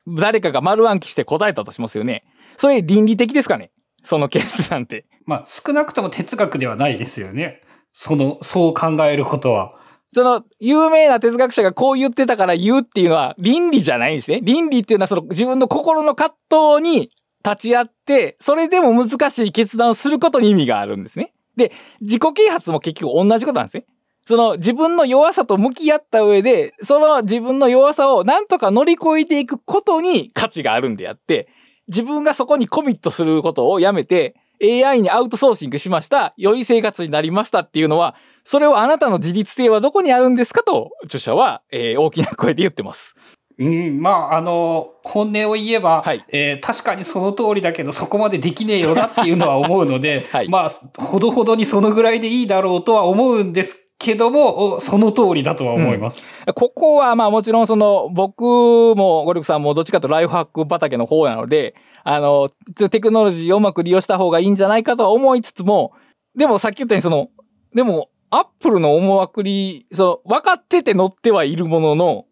誰かが丸暗記して答えたとしますよね。それ倫理的ですかね？その決断って。まあ、少なくとも哲学ではないですよね。その、そう考えることは。その、有名な哲学者がこう言ってたから言うっていうのは倫理じゃないんですね。倫理っていうのはその自分の心の葛藤に立ち会って、それでも難しい決断をすることに意味があるんですね。で、自己啓発も結局同じことなんですね。その自分の弱さと向き合った上で、その自分の弱さをなんとか乗り越えていくことに価値があるんであって、自分がそこにコミットすることをやめて、AI にアウトソーシングしました、良い生活になりましたっていうのは、それをあなたの自立性はどこにあるんですかと、著者は、えー大きな声で言ってます。うん、まあ、あの、本音を言えば、はいえー確かにその通りだけど、そこまでできねえよなっていうのは思うので、はいまあ、ほどほどにそのぐらいでいいだろうとは思うんですけども、おその通りだとは思います。ここはまあもちろんその僕もゴルフさんもどっちかとライフハック畑の方なので、あの、テクノロジーをうまく利用した方がいいんじゃないかとは思いつつも、でもさっき言ったようにその、でもアップルの思惑に、その分かってて乗ってはいるものの、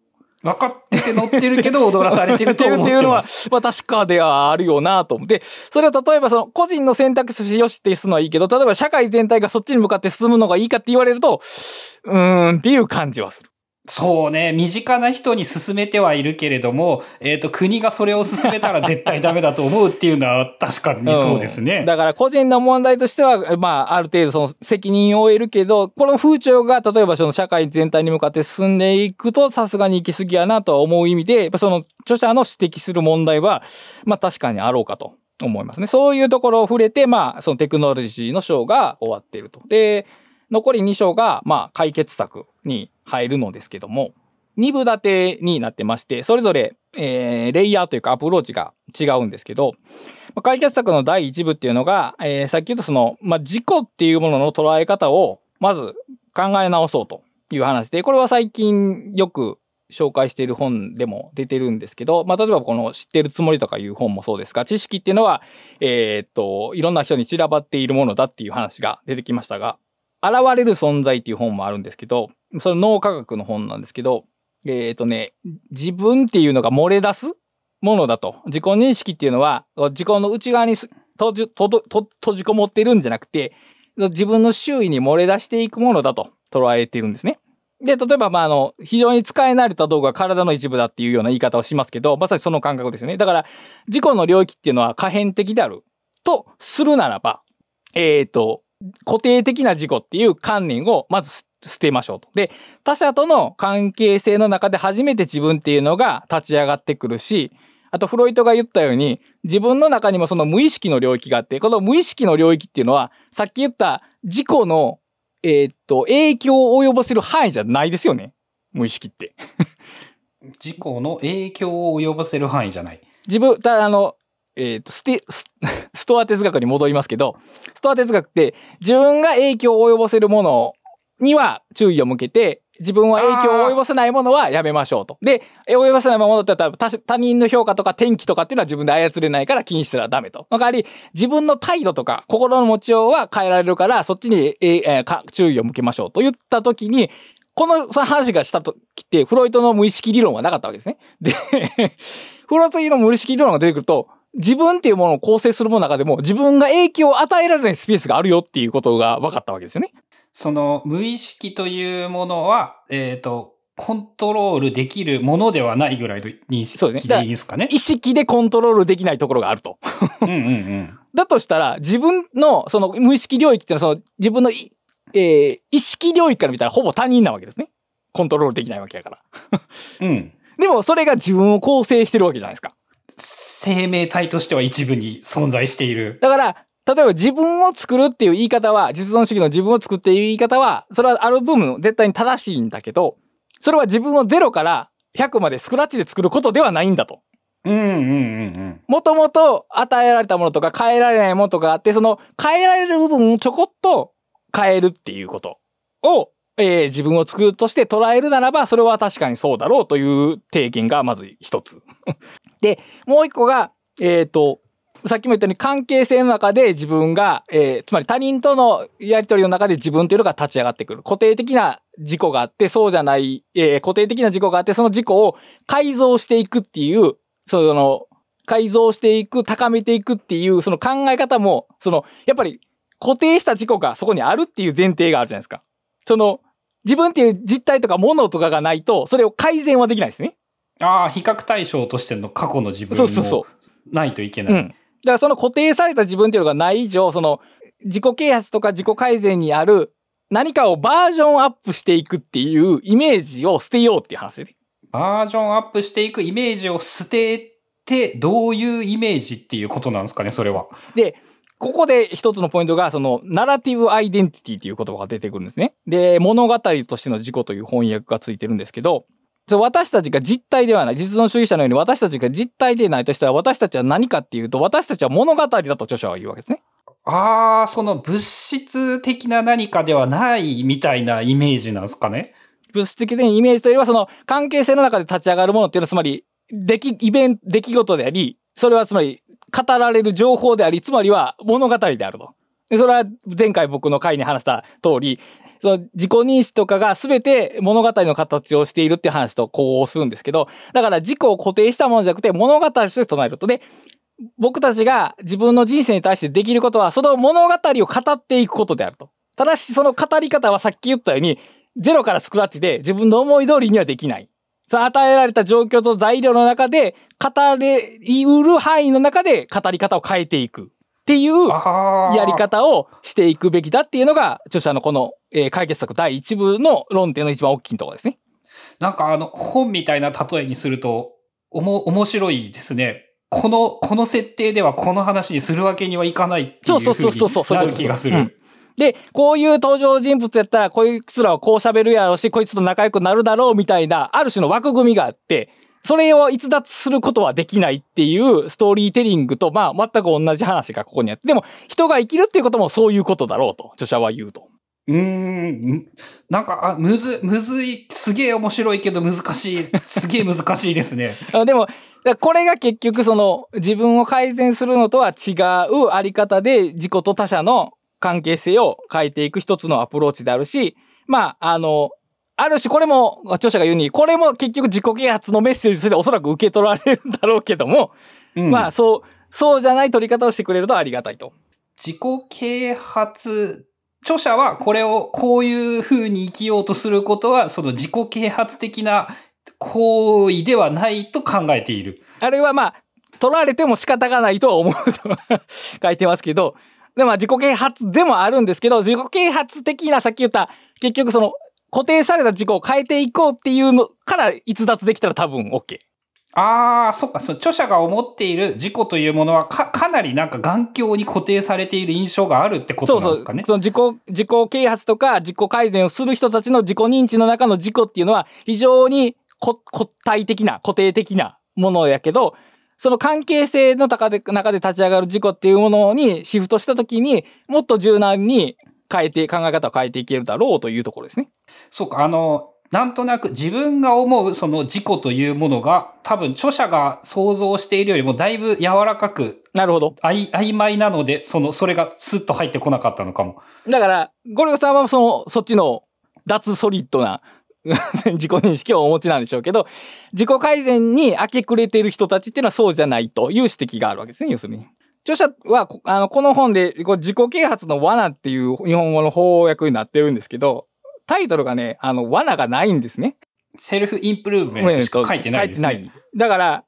分かってて乗ってるけど 踊らされてると思っっていうのはてまあ確かではあるよなと思って、それを例えばその個人の選択肢よしってするのはいいけど、例えば社会全体がそっちに向かって進むのがいいかって言われると、うーんっていう感じはする。そうね、身近な人に勧めてはいるけれども、えっ、と、国がそれを勧めたら 絶対ダメだと思うっていうのは確かにそうですね。んだから個人の問題としては、まあ、ある程度その責任を負えるけど、この風潮が例えばその社会全体に向かって進んでいくと、さすがに行き過ぎやなとは思う意味で、その著者の指摘する問題は、まあ確かにあろうかと思いますね。そういうところを触れて、まあ、そのテクノロジーの章が終わっていると。で、残り2章が、まあ、解決策に入るのですけども、2部立てになってまして、それぞれ、えーレイヤーというかアプローチが違うんですけど、まあ解決策の第1部っていうのが、えーさっき言ったその、まあ、事故っていうものの捉え方を、まず考え直そうという話で、これは最近よく紹介している本でも出てるんですけど、まあ、例えばこの知ってるつもりとかいう本もそうですが、知識っていうのは、えーっと、いろんな人に散らばっているものだっていう話が出てきましたが、現れる存在っていう本もあるんですけど、それ脳科学の本なんですけど、えーっとね、自分っていうのが漏れ出すものだと。自己認識っていうのは、自己の内側に閉じ閉じこもってるんじゃなくて、自分の周囲に漏れ出していくものだと捉えているんですね。で、例えば、まあ、あの、非常に使い慣れた道具は体の一部だっていうような言い方をしますけど、まさにその感覚ですよね。だから、自己の領域っていうのは可変的であるとするならば、えっ、と、固定的な自己っていう観念をまず捨捨てましょうと。で、他者との関係性の中で初めて自分っていうのが立ち上がってくるし、あとフロイトが言ったように、自分の中にもその無意識の領域があって、この無意識の領域っていうのは、さっき言った自己の、えーっと、影響を及ぼせる範囲じゃないですよね。無意識って。事故の影響を及ぼせる範囲じゃない。自分、ただあの、えーっと、ステ、ス ストア哲学に戻りますけど、ストア哲学って自分が影響を及ぼせるものには注意を向けて、自分は影響を及ぼせないものはやめましょうと。で、及ぼせないものって言ったら他人の評価とか天気とかっていうのは自分で操れないから気にしたらダメと。の代わり、自分の態度とか心の持ちようは変えられるから、そっちに、えーえーか注意を向けましょうと言ったときに、このその話がしたときって、フロイトの無意識理論はなかったわけですね。で、フロイトの無意識理論が出てくると、自分っていうものを構成するものの中でも自分が影響を与えられないスペースがあるよっていうことが分かったわけですよね。その無意識というものは、えっ、と、コントロールできるものではないぐらいの認識でいいですかね？意識でコントロールできないところがあると。うんうんうん。だとしたら、自分のその無意識領域っていうのはその自分のい、えー意識領域から見たらほぼ他人なわけですね。コントロールできないわけだから。うん。でもそれが自分を構成してるわけじゃないですか。生命体としては一部に存在している。だから、例えば自分を作るっていう言い方は、実存主義の自分を作っていう言い方は、それはある部分絶対に正しいんだけど、それは自分を0から100までスクラッチで作ることではないんだと。うんうんうんうん。もともと与えられたものとか変えられないものとかあって、その変えられる部分をちょこっと変えるっていうことを、えー自分を作るとして捉えるならば、それは確かにそうだろうという提言がまず一つ。で、もう一個が、えっ、と、さっきも言ったように関係性の中で自分が、えーつまり他人とのやりとりの中で自分というのが立ち上がってくる。固定的な自己があって、そうじゃない、えー固定的な自己があって、その自己を改造していくっていう、その、改造していく、高めていくっていう、その考え方も、その、やっぱり固定した自己がそこにあるっていう前提があるじゃないですか。その、自分っていう実体とか物とかがないと、それを改善はできないですね。ああ、比較対象としての過去の自分そうそうそもないといけう。ない。うん。だからその固定された自分っていうのがない以上、その、自己啓発とか自己改善にある何かをバージョンアップしていくっていうイメージを捨てようっていう話で。バージョンアップしていくイメージを捨てて、どういうイメージっていうことなんですかね、それは。で、ここで一つのポイントが、その、ナラティブアイデンティティっていう言葉が出てくるんですね。で、物語としての自己という翻訳がついてるんですけど、私たちが実体ではない、実存主義者のように私たちが実体でないとしたら、私たちは何かっていうと、私たちは物語だと著者は言うわけですね。ああ、その物質的な何かではないみたいなイメージなんですかね。物質的なイメージというよりは、その関係性の中で立ち上がるものっていうのは、つまり、出来、イベント、出来事であり、それはつまり、語られる情報であり、つまりは物語であると。でそれは前回僕の回に話した通り、その自己認識とかが全て物語の形をしているって話とこうするんですけど、だから自己を固定したものじゃなくて物語として唱えると。で、僕たちが自分の人生に対してできることは、その物語を語っていくことであると。ただし、その語り方はさっき言ったように、ゼロからスクラッチで自分の思い通りにはできない。その与えられた状況と材料の中で、語れうる範囲の中で語り方を変えていく。っていう。やり方をしていくべきだっていうのが、著者のこの、えー解決策第1部の論点の一番大きいところですね。なんかあの、本みたいな例えにすると、おも、面白いですね。この、この設定ではこの話にするわけにはいかないっていそううそうふそうそうそう。うになる気がする。うんで、こういう登場人物やったら、こいつらはこう喋るやろうし、こいつと仲良くなるだろうみたいな、ある種の枠組みがあって、それを逸脱することはできないっていうストーリーテリングと、まあ、全く同じ話がここにあって、でも、人が生きるっていうこともそういうことだろうと、著者は言うと。うーん。なんか、あ、むず、むずい、すげえ面白いけど難しい、すげえ難しいですね。あでも、これが結局その自分を改善するのとは違うあり方で自己と他者の関係性を変えていく一つのアプローチであるし、まあ、あの、ある種これも著者が言うに、これも結局自己啓発のメッセージとしておそらく受け取られるんだろうけども、うんまあそう、そうじゃない取り方をしてくれるとありがたいと。自己啓発、著者はこれをこういう風に生きようとすることは、その自己啓発的な行為ではないと考えている。あれはまあ、取られても仕方がないとは思うと 書いてますけど、でまあ自己啓発でもあるんですけど、自己啓発的なさっき言った、結局その固定された自己を変えていこうっていうのから逸脱できたら多分 OK。ああ、そっか、その著者が思っている自己というものはか、かなりなんか眼鏡に固定されている印象があるってことそうそう。なんですかね。その自己、自己啓発とか自己改善をする人たちの自己認知の中の自己っていうのは非常にこ固体的な、固定的なものやけど、その関係性の中で、中で立ち上がる自己っていうものにシフトしたときにもっと柔軟に変えて、考え方を変えていけるだろうというところですね。そうか、あの、なんとなく自分が思うその自己というものが多分著者が想像しているよりもだいぶ柔らかくなるほど。あい曖昧なので、その、それがスッと入ってこなかったのかも。だから、ゴリゴさんはその、そっちの脱ソリッドな 自己認識をお持ちなんでしょうけど、自己改善に明け暮れている人たちっていうのはそうじゃないという指摘があるわけですね、要するに。著者は、こあの、この本で、こう自己啓発の罠っていう日本語の翻訳になってるんですけど、タイトルがね、あの、罠がないんですね。セルフインプルーブメントしか書いてないですね。書いてないだから、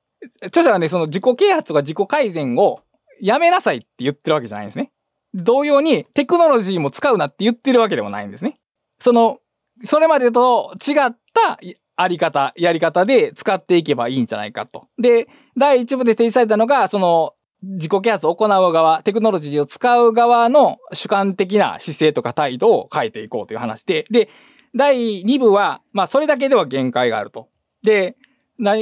著者はね、その自己啓発とか自己改善をやめなさいって言ってるわけじゃないんですね。同様にテクノロジーも使うなって言ってるわけでもないんですね。その、それまでと違ったあり方、やり方で使っていけばいいんじゃないかと。で、第一部で提示されたのが、その、自己啓発を行う側、テクノロジーを使う側の主観的な姿勢とか態度を変えていこうという話で、で、第2部は、まあ、それだけでは限界があると。で、な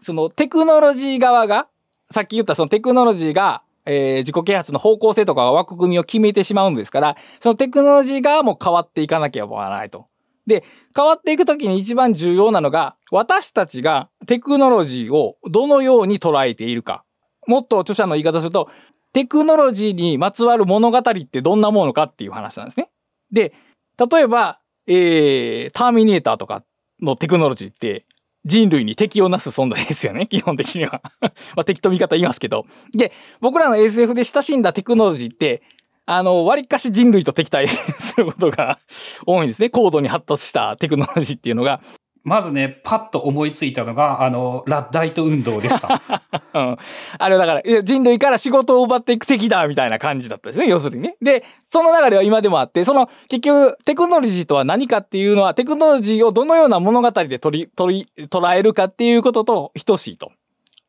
そのテクノロジー側が、さっき言ったそのテクノロジーが、えー自己啓発の方向性とか枠組みを決めてしまうんですから、そのテクノロジー側も変わっていかなきゃならないと。で、変わっていくときに一番重要なのが、私たちがテクノロジーをどのように捉えているか。もっと著者の言い方すると、テクノロジーにまつわる物語ってどんなものかっていう話なんですね。で、例えば、えー、ターミネーターとかのテクノロジーって人類に敵をなす存在ですよね、基本的には。まあ敵と味方言いますけど。で、僕らの SF で親しんだテクノロジーって、あの、割かし人類と敵対することが多いんですね。高度に発達したテクノロジーっていうのが。まずね、パッと思いついたのが、あの、ラッダイト運動でした。うん。あれだから、人類から仕事を奪っていく敵だみたいな感じだったですね、要するにね。で、その流れは今でもあって、その、結局、テクノロジーとは何かっていうのは、テクノロジーをどのような物語で取り、取り、捉えるかっていうことと等しいと。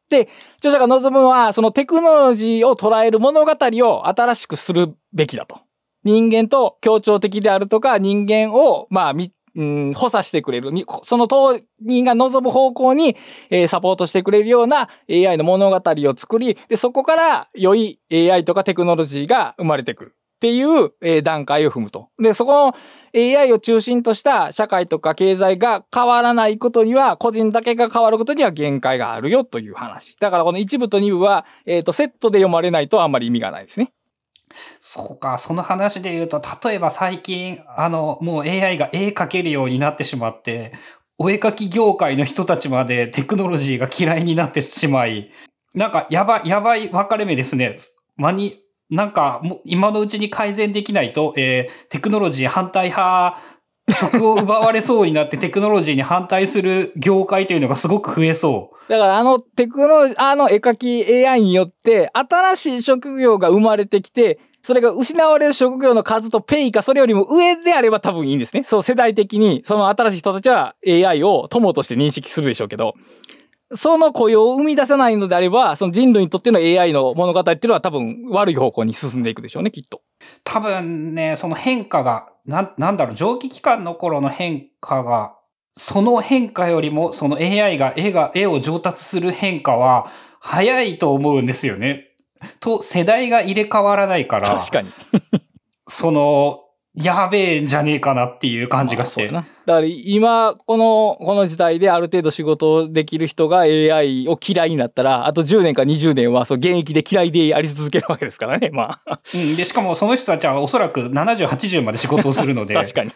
で、著者が望むのは、そのテクノロジーを捉える物語を新しくするべきだと。人間と協調的であるとか、人間を、まあ、み、うん、補佐してくれる。にその当人が望む方向に、えーサポートしてくれるような AI の物語を作り、で、そこから良い AI とかテクノロジーが生まれてくるっていう、えー段階を踏むと。で、そこの AI を中心とした社会とか経済が変わらないことには、個人だけが変わることには限界があるよという話。だからこの一部と二部は、えっ、と、セットで読まれないとあんまり意味がないですね。そうか、その話で言うと、例えば最近、あの、もう AI が絵描けるようになってしまって、お絵描き業界の人たちまでテクノロジーが嫌いになってしまい、なんかやばい、やばい分かれ目ですね。間に、なんかもう今のうちに改善できないと、えーテクノロジー反対派、職を奪われそうになってテクノロジーに反対する業界というのがすごく増えそう。だからあのテクノロジー、あの絵描き AI によって新しい職業が生まれてきて、それが失われる職業の数とペイかそれよりも上であれば多分いいんですね。そう世代的にその新しい人たちは AI を友として認識するでしょうけど、その雇用を生み出せないのであれば、その人類にとっての AI の物語っていうのは多分悪い方向に進んでいくでしょうね、きっと。多分ね、その変化が、なん、なんだろう、蒸気機関の頃の変化が、その変化よりも、その AI が絵が、絵を上達する変化は、早いと思うんですよね。と、世代が入れ替わらないから、確かに。その、やべえんじゃねえかなっていう感じがして。まあだから今、この、この時代である程度仕事をできる人が AI を嫌いになったら、あと10年か20年はそう現役で嫌いであり続けるわけですからね、まあ。うん。で、しかもその人たちはおそらく70、80まで仕事をするので、確かに。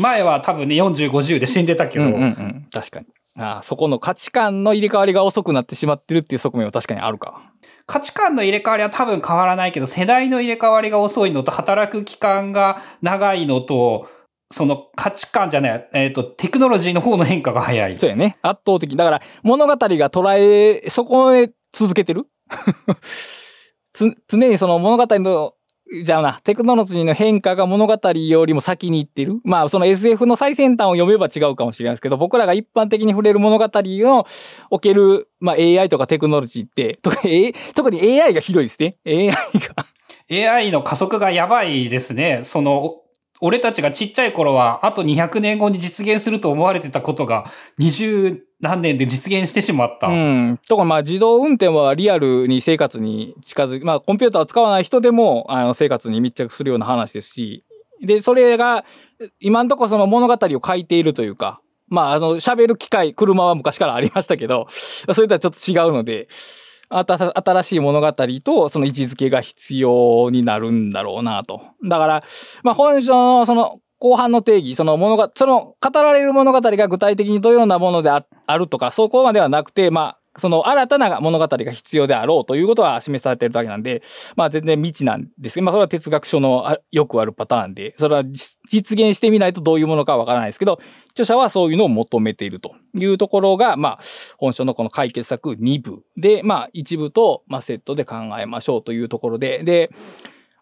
前は多分ね、40、50で死んでたけど、うんうんうん。確かに。ああ、そこの価値観の入れ替わりが遅くなってしまってるっていう側面は確かにあるか。価値観の入れ替わりは多分変わらないけど、世代の入れ替わりが遅いのと、働く期間が長いのと、その価値観じゃない、えっ、と、テクノロジーの方の変化が早い。そうやね。圧倒的。だから、物語が捉え、そこへ続けてる？つ常にその物語の、じゃあな、テクノロジーの変化が物語よりも先に行ってる？まあ、その SF の最先端を読めば違うかもしれないですけど、僕らが一般的に触れる物語のおける、まあ、AI とかテクノロジーって、特に AI がひどいですね。AI が。AI の加速がやばいですね。その、俺たちがちっちゃい頃は、あと200年後に実現すると思われてたことが、20何年で実現してしまった。うん。とか、まあ、自動運転はリアルに生活に近づき、まあ、コンピューターを使わない人でも、あの、生活に密着するような話ですし、で、それが、今んとこその物語を書いているというか、まあ、あの、喋る機会、車は昔からありましたけど、それとはちょっと違うので、新しい物語とその位置づけが必要になるんだろうなと。だから、まあ、本書のその後半の定義、その物が、その語られる物語が具体的にどのようなものであるとか、そこまではなくて、まあ、その新たな物語が必要であろうということは示されているだけなんで、まあ全然未知なんですけど、まあそれは哲学書のよくあるパターンで、それは実現してみないとどういうものかわからないですけど、著者はそういうのを求めているというところが、まあ本書のこの解決策2部で、まあ1部と、セットで考えましょうというところで、で、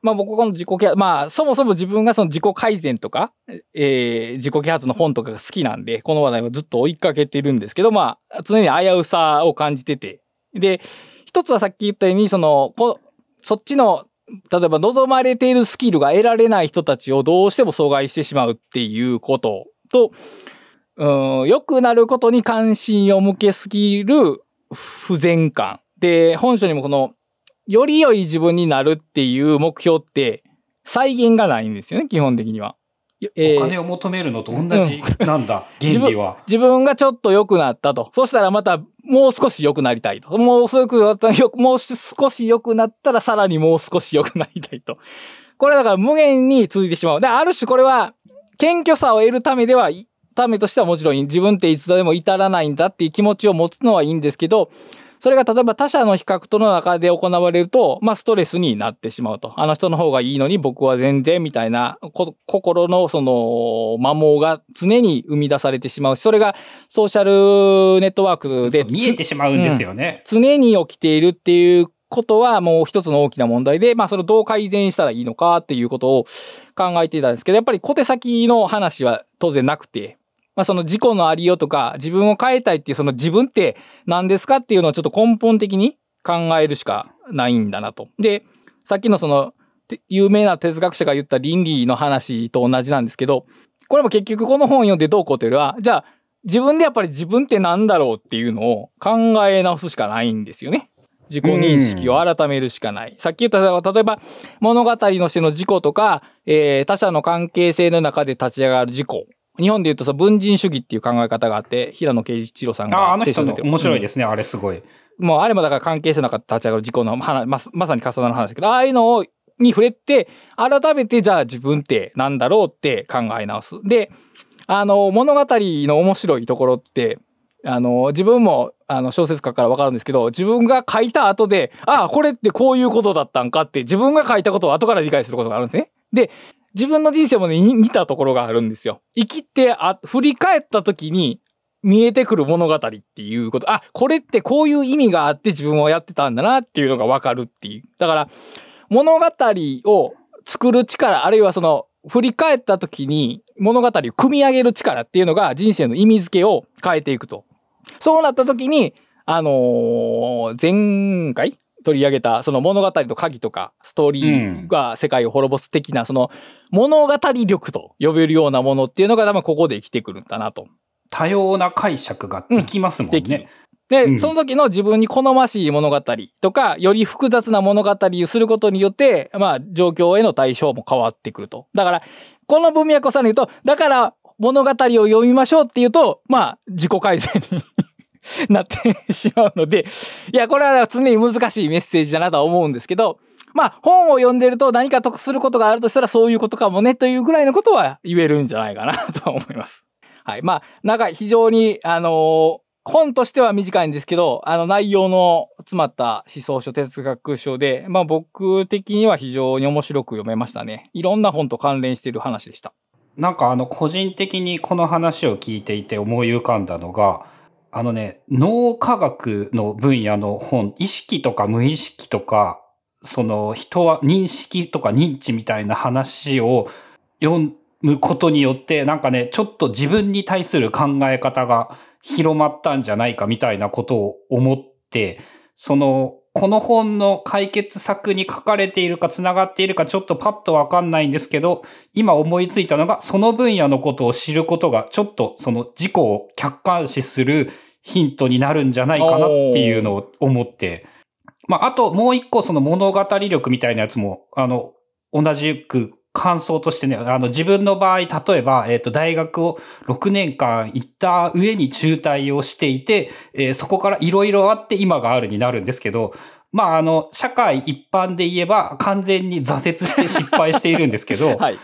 まあ僕この自己啓発、まあそもそも自分がその自己改善とか、えー自己啓発の本とかが好きなんで、この話題はずっと追いかけてるんですけど、まあ常に危うさを感じてて。で、一つはさっき言ったように、その、こそっちの、例えば望まれているスキルが得られない人たちをどうしても阻害してしまうっていうことと、うん、良くなることに関心を向けすぎる不全感。で、本書にもこの、より良い自分になるっていう目標って、再現がないんですよね、基本的には。えーお金を求めるのと同じなんだ、原理は。自分がちょっと良くなったと。そしたらまたもう少し良くなりたいと。もう少しなったよもう少し良くなったらさらにもう少し良くなりたいと。これだから無限に続いてしまう。で、ある種これは謙虚さを得るためでは、いためとしてはもちろん自分っていつでも至らないんだっていう気持ちを持つのはいいんですけど、それが例えば他者の比較との中で行われると、まあストレスになってしまうと。あの人の方がいいのに僕は全然みたいなこ心のその摩耗が常に生み出されてしまうし、それがソーシャルネットワークで見えてしまうんですよね。常に起きているっていうことはもう一つの大きな問題で、まあそれをどう改善したらいいのかっていうことを考えていたんですけど、やっぱり小手先の話は当然なくて、まあその自己のありようとか自分を変えたいっていうその自分って何ですかっていうのをちょっと根本的に考えるしかないんだなと。で、さっきのその有名な哲学者が言った倫理の話と同じなんですけど、これも結局この本読んでどうこうというよりは、じゃあ自分でやっぱり自分って何だろうっていうのを考え直すしかないんですよね。自己認識を改めるしかない。さっき言った、例えば物語のしての事故とか、えー他者の関係性の中で立ち上がる事故。日本で言うとさ、文人主義っていう考え方があって、平野啓一郎さんがああの人の面白いですね、あれすごい。もうあれもだから関係性の中で立ち上がる事故の話ままさに重なる話だけど、ああいうのをに触れて、改めてじゃあ自分ってなんだろうって考え直す。で、あの、物語の面白いところって、あの、自分も、あの、小説家からわかるんですけど、自分が書いた後で、ああ、これってこういうことだったんかって、自分が書いたことを後から理解することがあるんですね。で、自分の人生もね、に似たところがあるんですよ。生きて、あ、振り返った時に、見えてくる物語っていうこと。あ、これってこういう意味があって自分はやってたんだなっていうのがわかるっていう。だから、物語を作る力、あるいはその、振り返った時に物語を組み上げる力っていうのが人生の意味付けを変えていくと。そうなった時に、あのー前回取り上げたその物語と鍵とかストーリーが世界を滅ぼす的なその物語力と呼べるようなものっていうのが多分ここで生きてくるんだなと。多様な解釈ができますもんできるね。で、うんその時の自分に好ましい物語とか、より複雑な物語をすることによって、まあ、状況への対象も変わってくると。だから、この文脈をさらに言うと、だから物語を読みましょうっていうと、まあ、自己改善に なってしまうので、いや、これは常に難しいメッセージだなとは思うんですけど、まあ、本を読んでると何か得することがあるとしたらそういうことかもねというぐらいのことは言えるんじゃないかなとは思います。はい。まあ、なんか非常に、あのー本としては短いんですけど、あの内容の詰まった思想書、哲学書で、まあ僕的には非常に面白く読めましたね。いろんな本と関連している話でした。なんかあの個人的にこの話を聞いていて思い浮かんだのが、あのね、脳科学の分野の本、意識とか無意識とか、その人は認識とか認知みたいな話を読むことによって、なんかね、ちょっと自分に対する考え方が広まったんじゃないかみたいなことを思って、その、この本の解決策に書かれているか繋がっているかちょっとパッとわかんないんですけど、今思いついたのが、その分野のことを知ることが、ちょっとその自己を客観視するヒントになるんじゃないかなっていうのを思って、まあ、あともう一個その物語力みたいなやつも、あの、同じく感想としてね、あの自分の場合、例えば、えっ、と、大学を6年間行った上に中退をしていて、えーそこからいろいろあって今があるになるんですけど、まあ、あの、社会一般で言えば完全に挫折して失敗しているんですけど、はい。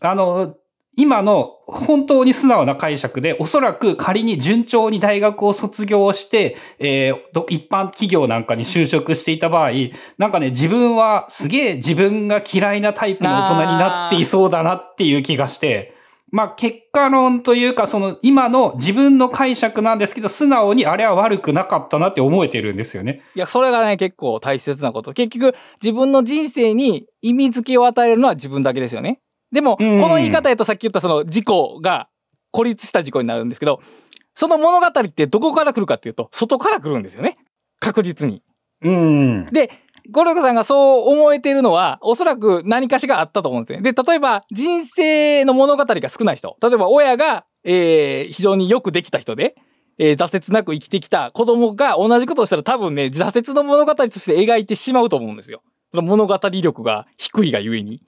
あの、今の本当に素直な解釈で、おそらく仮に順調に大学を卒業して、えーど一般企業なんかに就職していた場合、なんかね、自分はすげえ自分が嫌いなタイプの大人になっていそうだなっていう気がして、まあ結果論というか、その今の自分の解釈なんですけど、素直にあれは悪くなかったなって思えてるんですよね。いや、それがね、結構大切なこと。結局、自分の人生に意味付けを与えるのは自分だけですよね。でも、こうんの言い方やとさっき言ったその事故が孤立した事故になるんですけど、その物語ってどこから来るかっていうと、外から来るんですよね。確実に。うん。で、ゴルフさんがそう思えているのは、おそらく何かしがあったと思うんですね。で、例えば、人生の物語が少ない人。例えば、親が、えー非常によくできた人で、えー挫折なく生きてきた子供が同じことをしたら多分ね、挫折の物語として描いてしまうと思うんですよ。その物語力が低いがゆえに。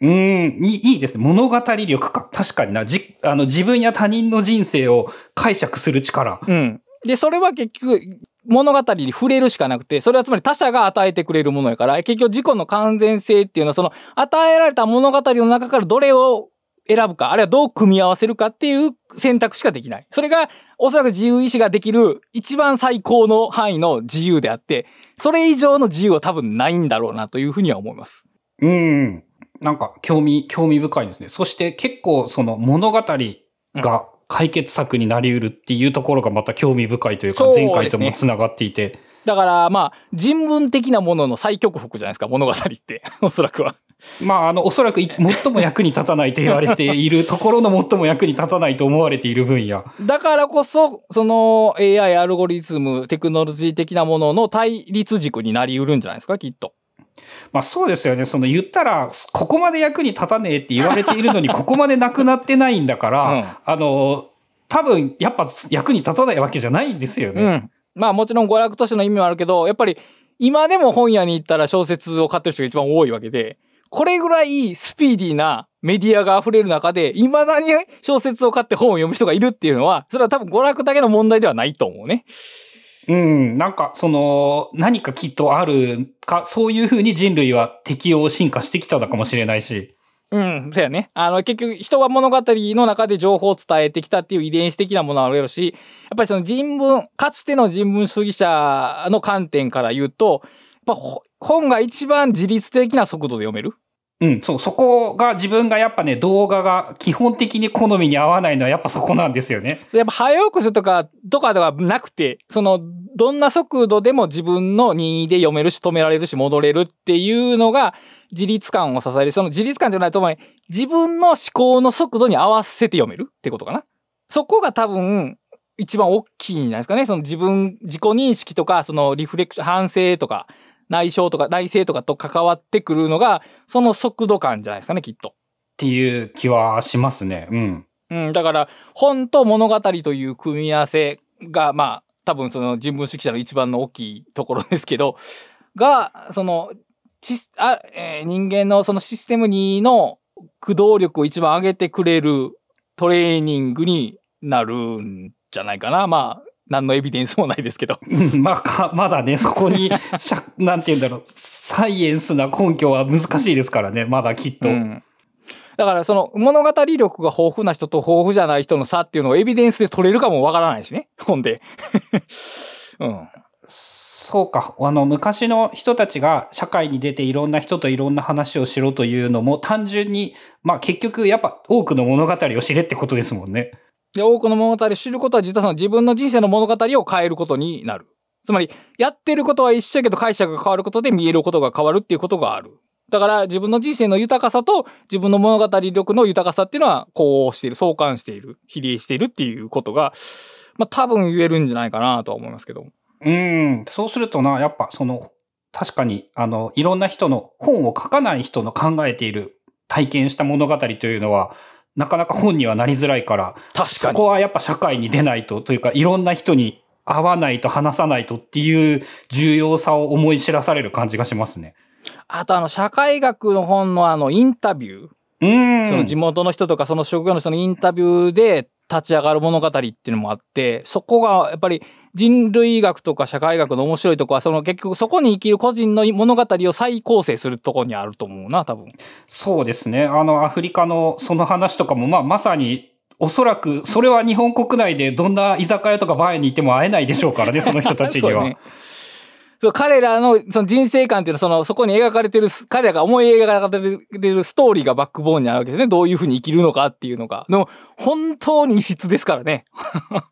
うーん、いいいいですね。物語力か。確かにな。じ、あの、自分や他人の人生を解釈する力。うん。で、それは結局、物語に触れるしかなくて、それはつまり他者が与えてくれるものやから、結局自己の完全性っていうのは、その与えられた物語の中からどれを選ぶか、あるいはどう組み合わせるかっていう選択しかできない。それが、おそらく自由意志ができる一番最高の範囲の自由であって、それ以上の自由は多分ないんだろうなというふうには思います。うん。なんか、興味、興味深いですね。そして結構、その物語が解決策になり得るっていうところがまた興味深いというか、前回とも繋がっていて。だから、まあ、人文的なものの最極北じゃないですか、物語って。おそらくは。まあ、あの、おそらくい 最も役に立たないと言われているところの最も役に立たないと思われている分野。だからこそ、その AI、アルゴリズム、テクノロジー的なものの対立軸になり得るんじゃないですか、きっと。まあそうですよね。その言ったら、ここまで役に立たねえって言われているのに、ここまでなくなってないんだから、うんあの、多分、やっぱ役に立たないわけじゃないんですよね。うん。まあもちろん娯楽としての意味はあるけど、やっぱり今でも本屋に行ったら小説を買ってる人が一番多いわけで、これぐらいスピーディーなメディアが溢れる中で、未だに小説を買って本を読む人がいるっていうのは、それは多分娯楽だけの問題ではないと思うね。うん、なんか、その、何かきっとあるか、そういうふうに人類は適応進化してきたのかもしれないし。うん、そうやね。あの、結局、人は物語の中で情報を伝えてきたっていう遺伝子的なものはあるやろし、やっぱりその人文、かつての人文主義者の観点から言うと、やっぱ本が一番自律的な速度で読める。うん、そう、そこが自分がやっぱね、動画が基本的に好みに合わないのはやっぱそこなんですよね。やっぱ早送りとか、とかではなくて、その、どんな速度でも自分の任意で読めるし、止められるし、戻れるっていうのが、自立感を支える。その自立感じゃないと、お前、自分の思考の速度に合わせて読めるってことかな？そこが多分、一番大きいんじゃないですかね。その自分、自己認識とか、そのリフレクション、反省とか、内省とか、内省とかと関わってくるのが、その速度感じゃないですかね、きっと。っていう気はしますね。うん。うん、だから、本と物語という組み合わせが、まあ、多分その人文主義者の一番の大きいところですけど、が、その、ちあえー人間のそのシステム2の駆動力を一番上げてくれるトレーニングになるんじゃないかな。まあ、何のエビデンスもないですけど。うんまあか、まだね、そこに、しゃなんて言うんだろう、サイエンスな根拠は難しいですからね、まだきっと。うんだからその物語力が豊富な人と豊富じゃない人の差っていうのをエビデンスで取れるかもわからないしね。本で。うん。そうか。あの、昔の人たちが社会に出ていろんな人といろんな話をしろというのも単純に、まあ結局やっぱ多くの物語を知れってことですもんね。で、多くの物語を知ることは実はその自分の人生の物語を変えることになる。つまり、やってることは一緒やけど解釈が変わることで見えることが変わるっていうことがある。だから自分の人生の豊かさと自分の物語力の豊かさっていうのはこうしている、相関している、比例しているっていうことが、まあ多分言えるんじゃないかなとは思いますけど。うん。そうするとな、やっぱその、確かに、あの、いろんな人の本を書かない人の考えている体験した物語というのは、なかなか本にはなりづらいから、確そこはやっぱ社会に出ないと、というか、いろんな人に会わないと話さないとっていう重要さを思い知らされる感じがしますね。あとあの、社会学の本のあの、インタビュー。うーん。その地元の人とかその職業の人のインタビューで立ち上がる物語っていうのもあって、そこがやっぱり人類学とか社会学の面白いとこは、その結局そこに生きる個人の物語を再構成するとこにあると思うな、多分。そうですね。あの、アフリカのその話とかも、まあ、まさに、おそらく、それは日本国内でどんな居酒屋とかバーに行っても会えないでしょうからね、その人たちには。ねそう彼らのその人生観っていうのは、その、そこに描かれてる、彼らが思い描かれてるストーリーがバックボーンにあるわけですね。どういうふうに生きるのかっていうのが。でも、本当に異質ですからね。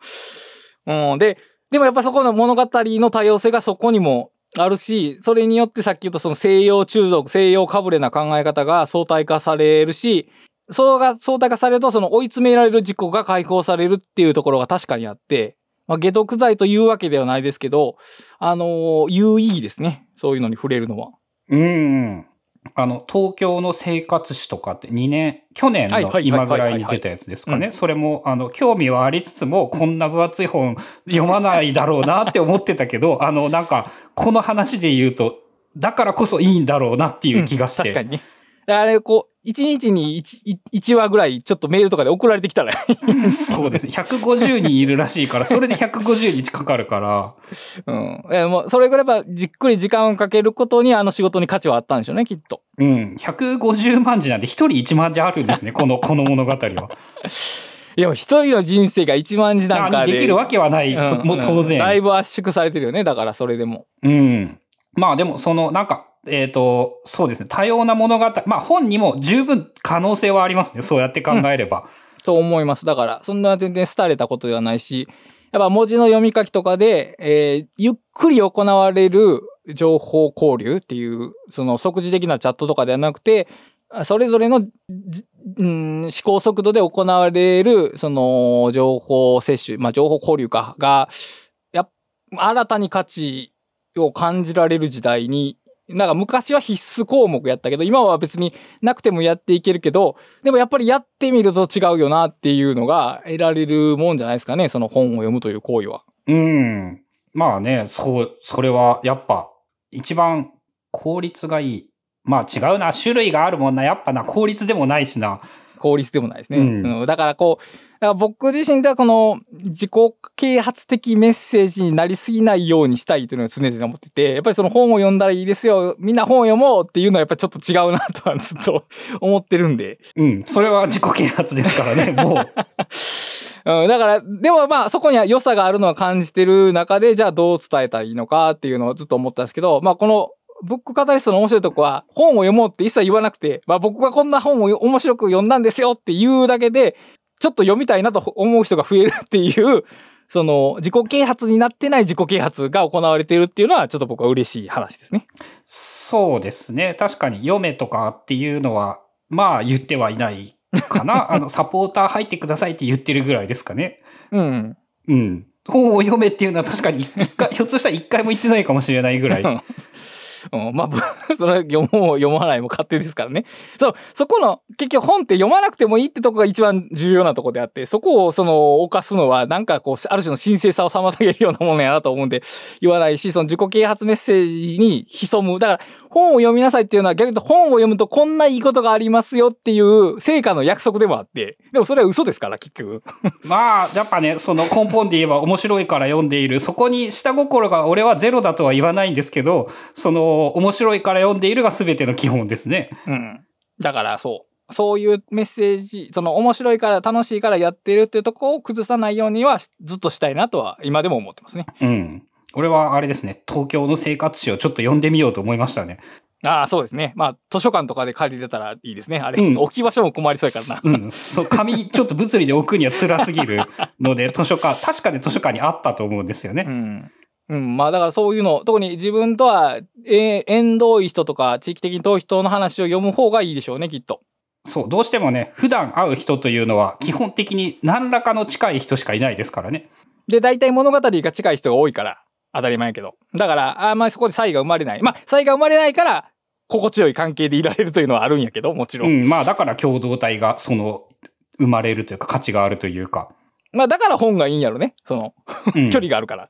うん、で、でもやっぱそこの物語の多様性がそこにもあるし、それによってさっき言ったその西洋中毒、西洋かぶれな考え方が相対化されるし、それが相対化されると、その追い詰められる自己が解放されるっていうところが確かにあって、まあ、解毒剤というわけではないですけど、あのー有意義ですね。そういうのに触れるのは。うん。あの、東京の生活史とかって2年、去年の今ぐらいに出たやつですかね。それも、あの、興味はありつつも、こんな分厚い本読まないだろうなって思ってたけど、あの、なんか、この話で言うと、だからこそいいんだろうなっていう気がして。確かにね。あれ、こう、1日に 1, 1話ぐらいちょっとメールとかで送られてきたら そうです。150人いるらしいから、それで150日かかるから、うん。えもう、それぐらいやっぱじっくり時間をかけることにあの仕事に価値はあったんでしょうね、きっと。うん、150万字なんで1人1万字あるんですね、この、この物語は。いや、一人の人生が1万字なんかで。何できるわけはない、うんもう当然。だいぶ圧縮されてるよね、だからそれでも。うん。まあでも、その、なんか、えっ、と、そうですね、多様な物語、まあ本にも十分可能性はありますね、そうやって考えれば。と思います。だから、そんな全然廃れたことではないし、やっぱ文字の読み書きとかで、えーゆっくり行われる情報交流っていう、その即時的なチャットとかではなくて、それぞれの、うん、思考速度で行われる、その、情報摂取、まあ、情報交流か、が、や新たに価値を感じられる時代に、なんか昔は必須項目やったけど、今は別になくてもやっていけるけど、でもやっぱりやってみると違うよなっていうのが得られるもんじゃないですかね、その本を読むという行為は。うん。まあね、そう、それはやっぱ、一番効率がいい。まあ違うな、種類があるもんな、やっぱな、効率でもないしな。効率でもないですね。うんうんだからこう、ら僕自身ではこの自己啓発的メッセージになりすぎないようにしたいというのを常々思ってて、やっぱりその本を読んだらいいですよ、みんな本を読もうっていうのはやっぱりちょっと違うなとはずっと 思ってるんで。うん、それは自己啓発ですからね、もう。うん、だから、でもまあそこには良さがあるのは感じてる中で、じゃあどう伝えたらいいのかっていうのをずっと思ったんですけど、まあこのブックカタリストの面白いとこは、本を読もうって一切言わなくて、まあ僕がこんな本を面白く読んだんですよって言うだけで、ちょっと読みたいなと思う人が増えるっていう、その自己啓発になってない自己啓発が行われているっていうのはちょっと僕は嬉しい話ですね。そうですね。確かに読めとかっていうのは、まあ言ってはいないかな。あの、サポーター入ってくださいって言ってるぐらいですかね。うん。うん。本を読めっていうのは確かに一回、ひょっとしたら一回も言ってないかもしれないぐらい。うん、まあ、それは読もう読まないも勝手ですからね。そう、そこの、結局本って読まなくてもいいってとこが一番重要なとこであって、そこをその、犯すのは、なんかこう、ある種の神聖さを妨げるようなものやなと思うんで、言わないし、その自己啓発メッセージに潜む。だから、本を読みなさいっていうのは逆に言うと本を読むとこんないいことがありますよっていう成果の約束でもあって、でもそれは嘘ですから、結局。まあ、やっぱね、その根本で言えば面白いから読んでいる。そこに下心が俺はゼロだとは言わないんですけど、その面白いから読んでいるが全ての基本ですね。うん。だからそう。そういうメッセージ、その面白いから楽しいからやってるっていうところを崩さないようにはしずっとしたいなとは今でも思ってますね。うん。俺はあれですね、東京の生活史をちょっと読んでみようと思いましたね。ああ、そうですね。まあ図書館とかで借りれたらいいですね。あれ、うん置き場所も困りそうやからな。うん。そう、紙、ちょっと物理で置くには辛すぎるので、図書館、確かに図書館にあったと思うんですよね。うん。うん、まあだからそういうの、特に自分とは、えー縁遠い人とか地域的に遠い人の話を読む方がいいでしょうね、きっと。そう、どうしてもね、普段会う人というのは、基本的に何らかの近い人しかいないですからね。で、大体物語が近い人が多いから、当たり前やけど。だから、あんまりそこで差異が生まれない。まあ、差異が生まれないから、心地よい関係でいられるというのはあるんやけど、もちろ。うんん、まあだから共同体が、その、生まれるというか価値があるというか。まあ、だから本がいいんやろね。その、うん 距離があるから。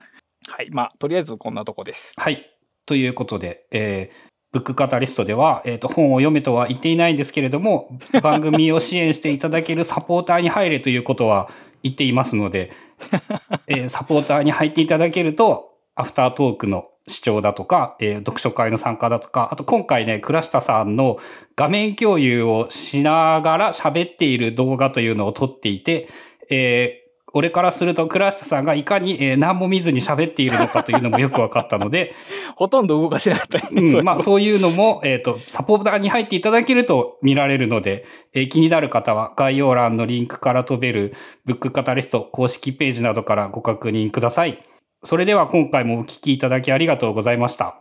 はい。まあ、とりあえずこんなとこです。はい。ということで、えーブックカタリストでは、えっ、と、本を読めとは言っていないんですけれども、番組を支援していただけるサポーターに入れということは言っていますので、えーサポーターに入っていただけると、アフタートークの視聴だとか、えー読書会の参加だとか、あと今回ね、倉下さんの画面共有をしながら喋っている動画というのを撮っていて、えー俺からすると倉下さんがいかに、えー何も見ずに喋っているのかというのもよく分かったので、ほとんど動かしてなかった、ねうん、まあそういうのも、えっ、と、サポーターに入っていただけると見られるので、えー気になる方は概要欄のリンクから飛べるブックカタリスト公式ページなどからご確認ください。それでは今回もお聞きいただきありがとうございました。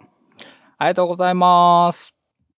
ありがとうございます。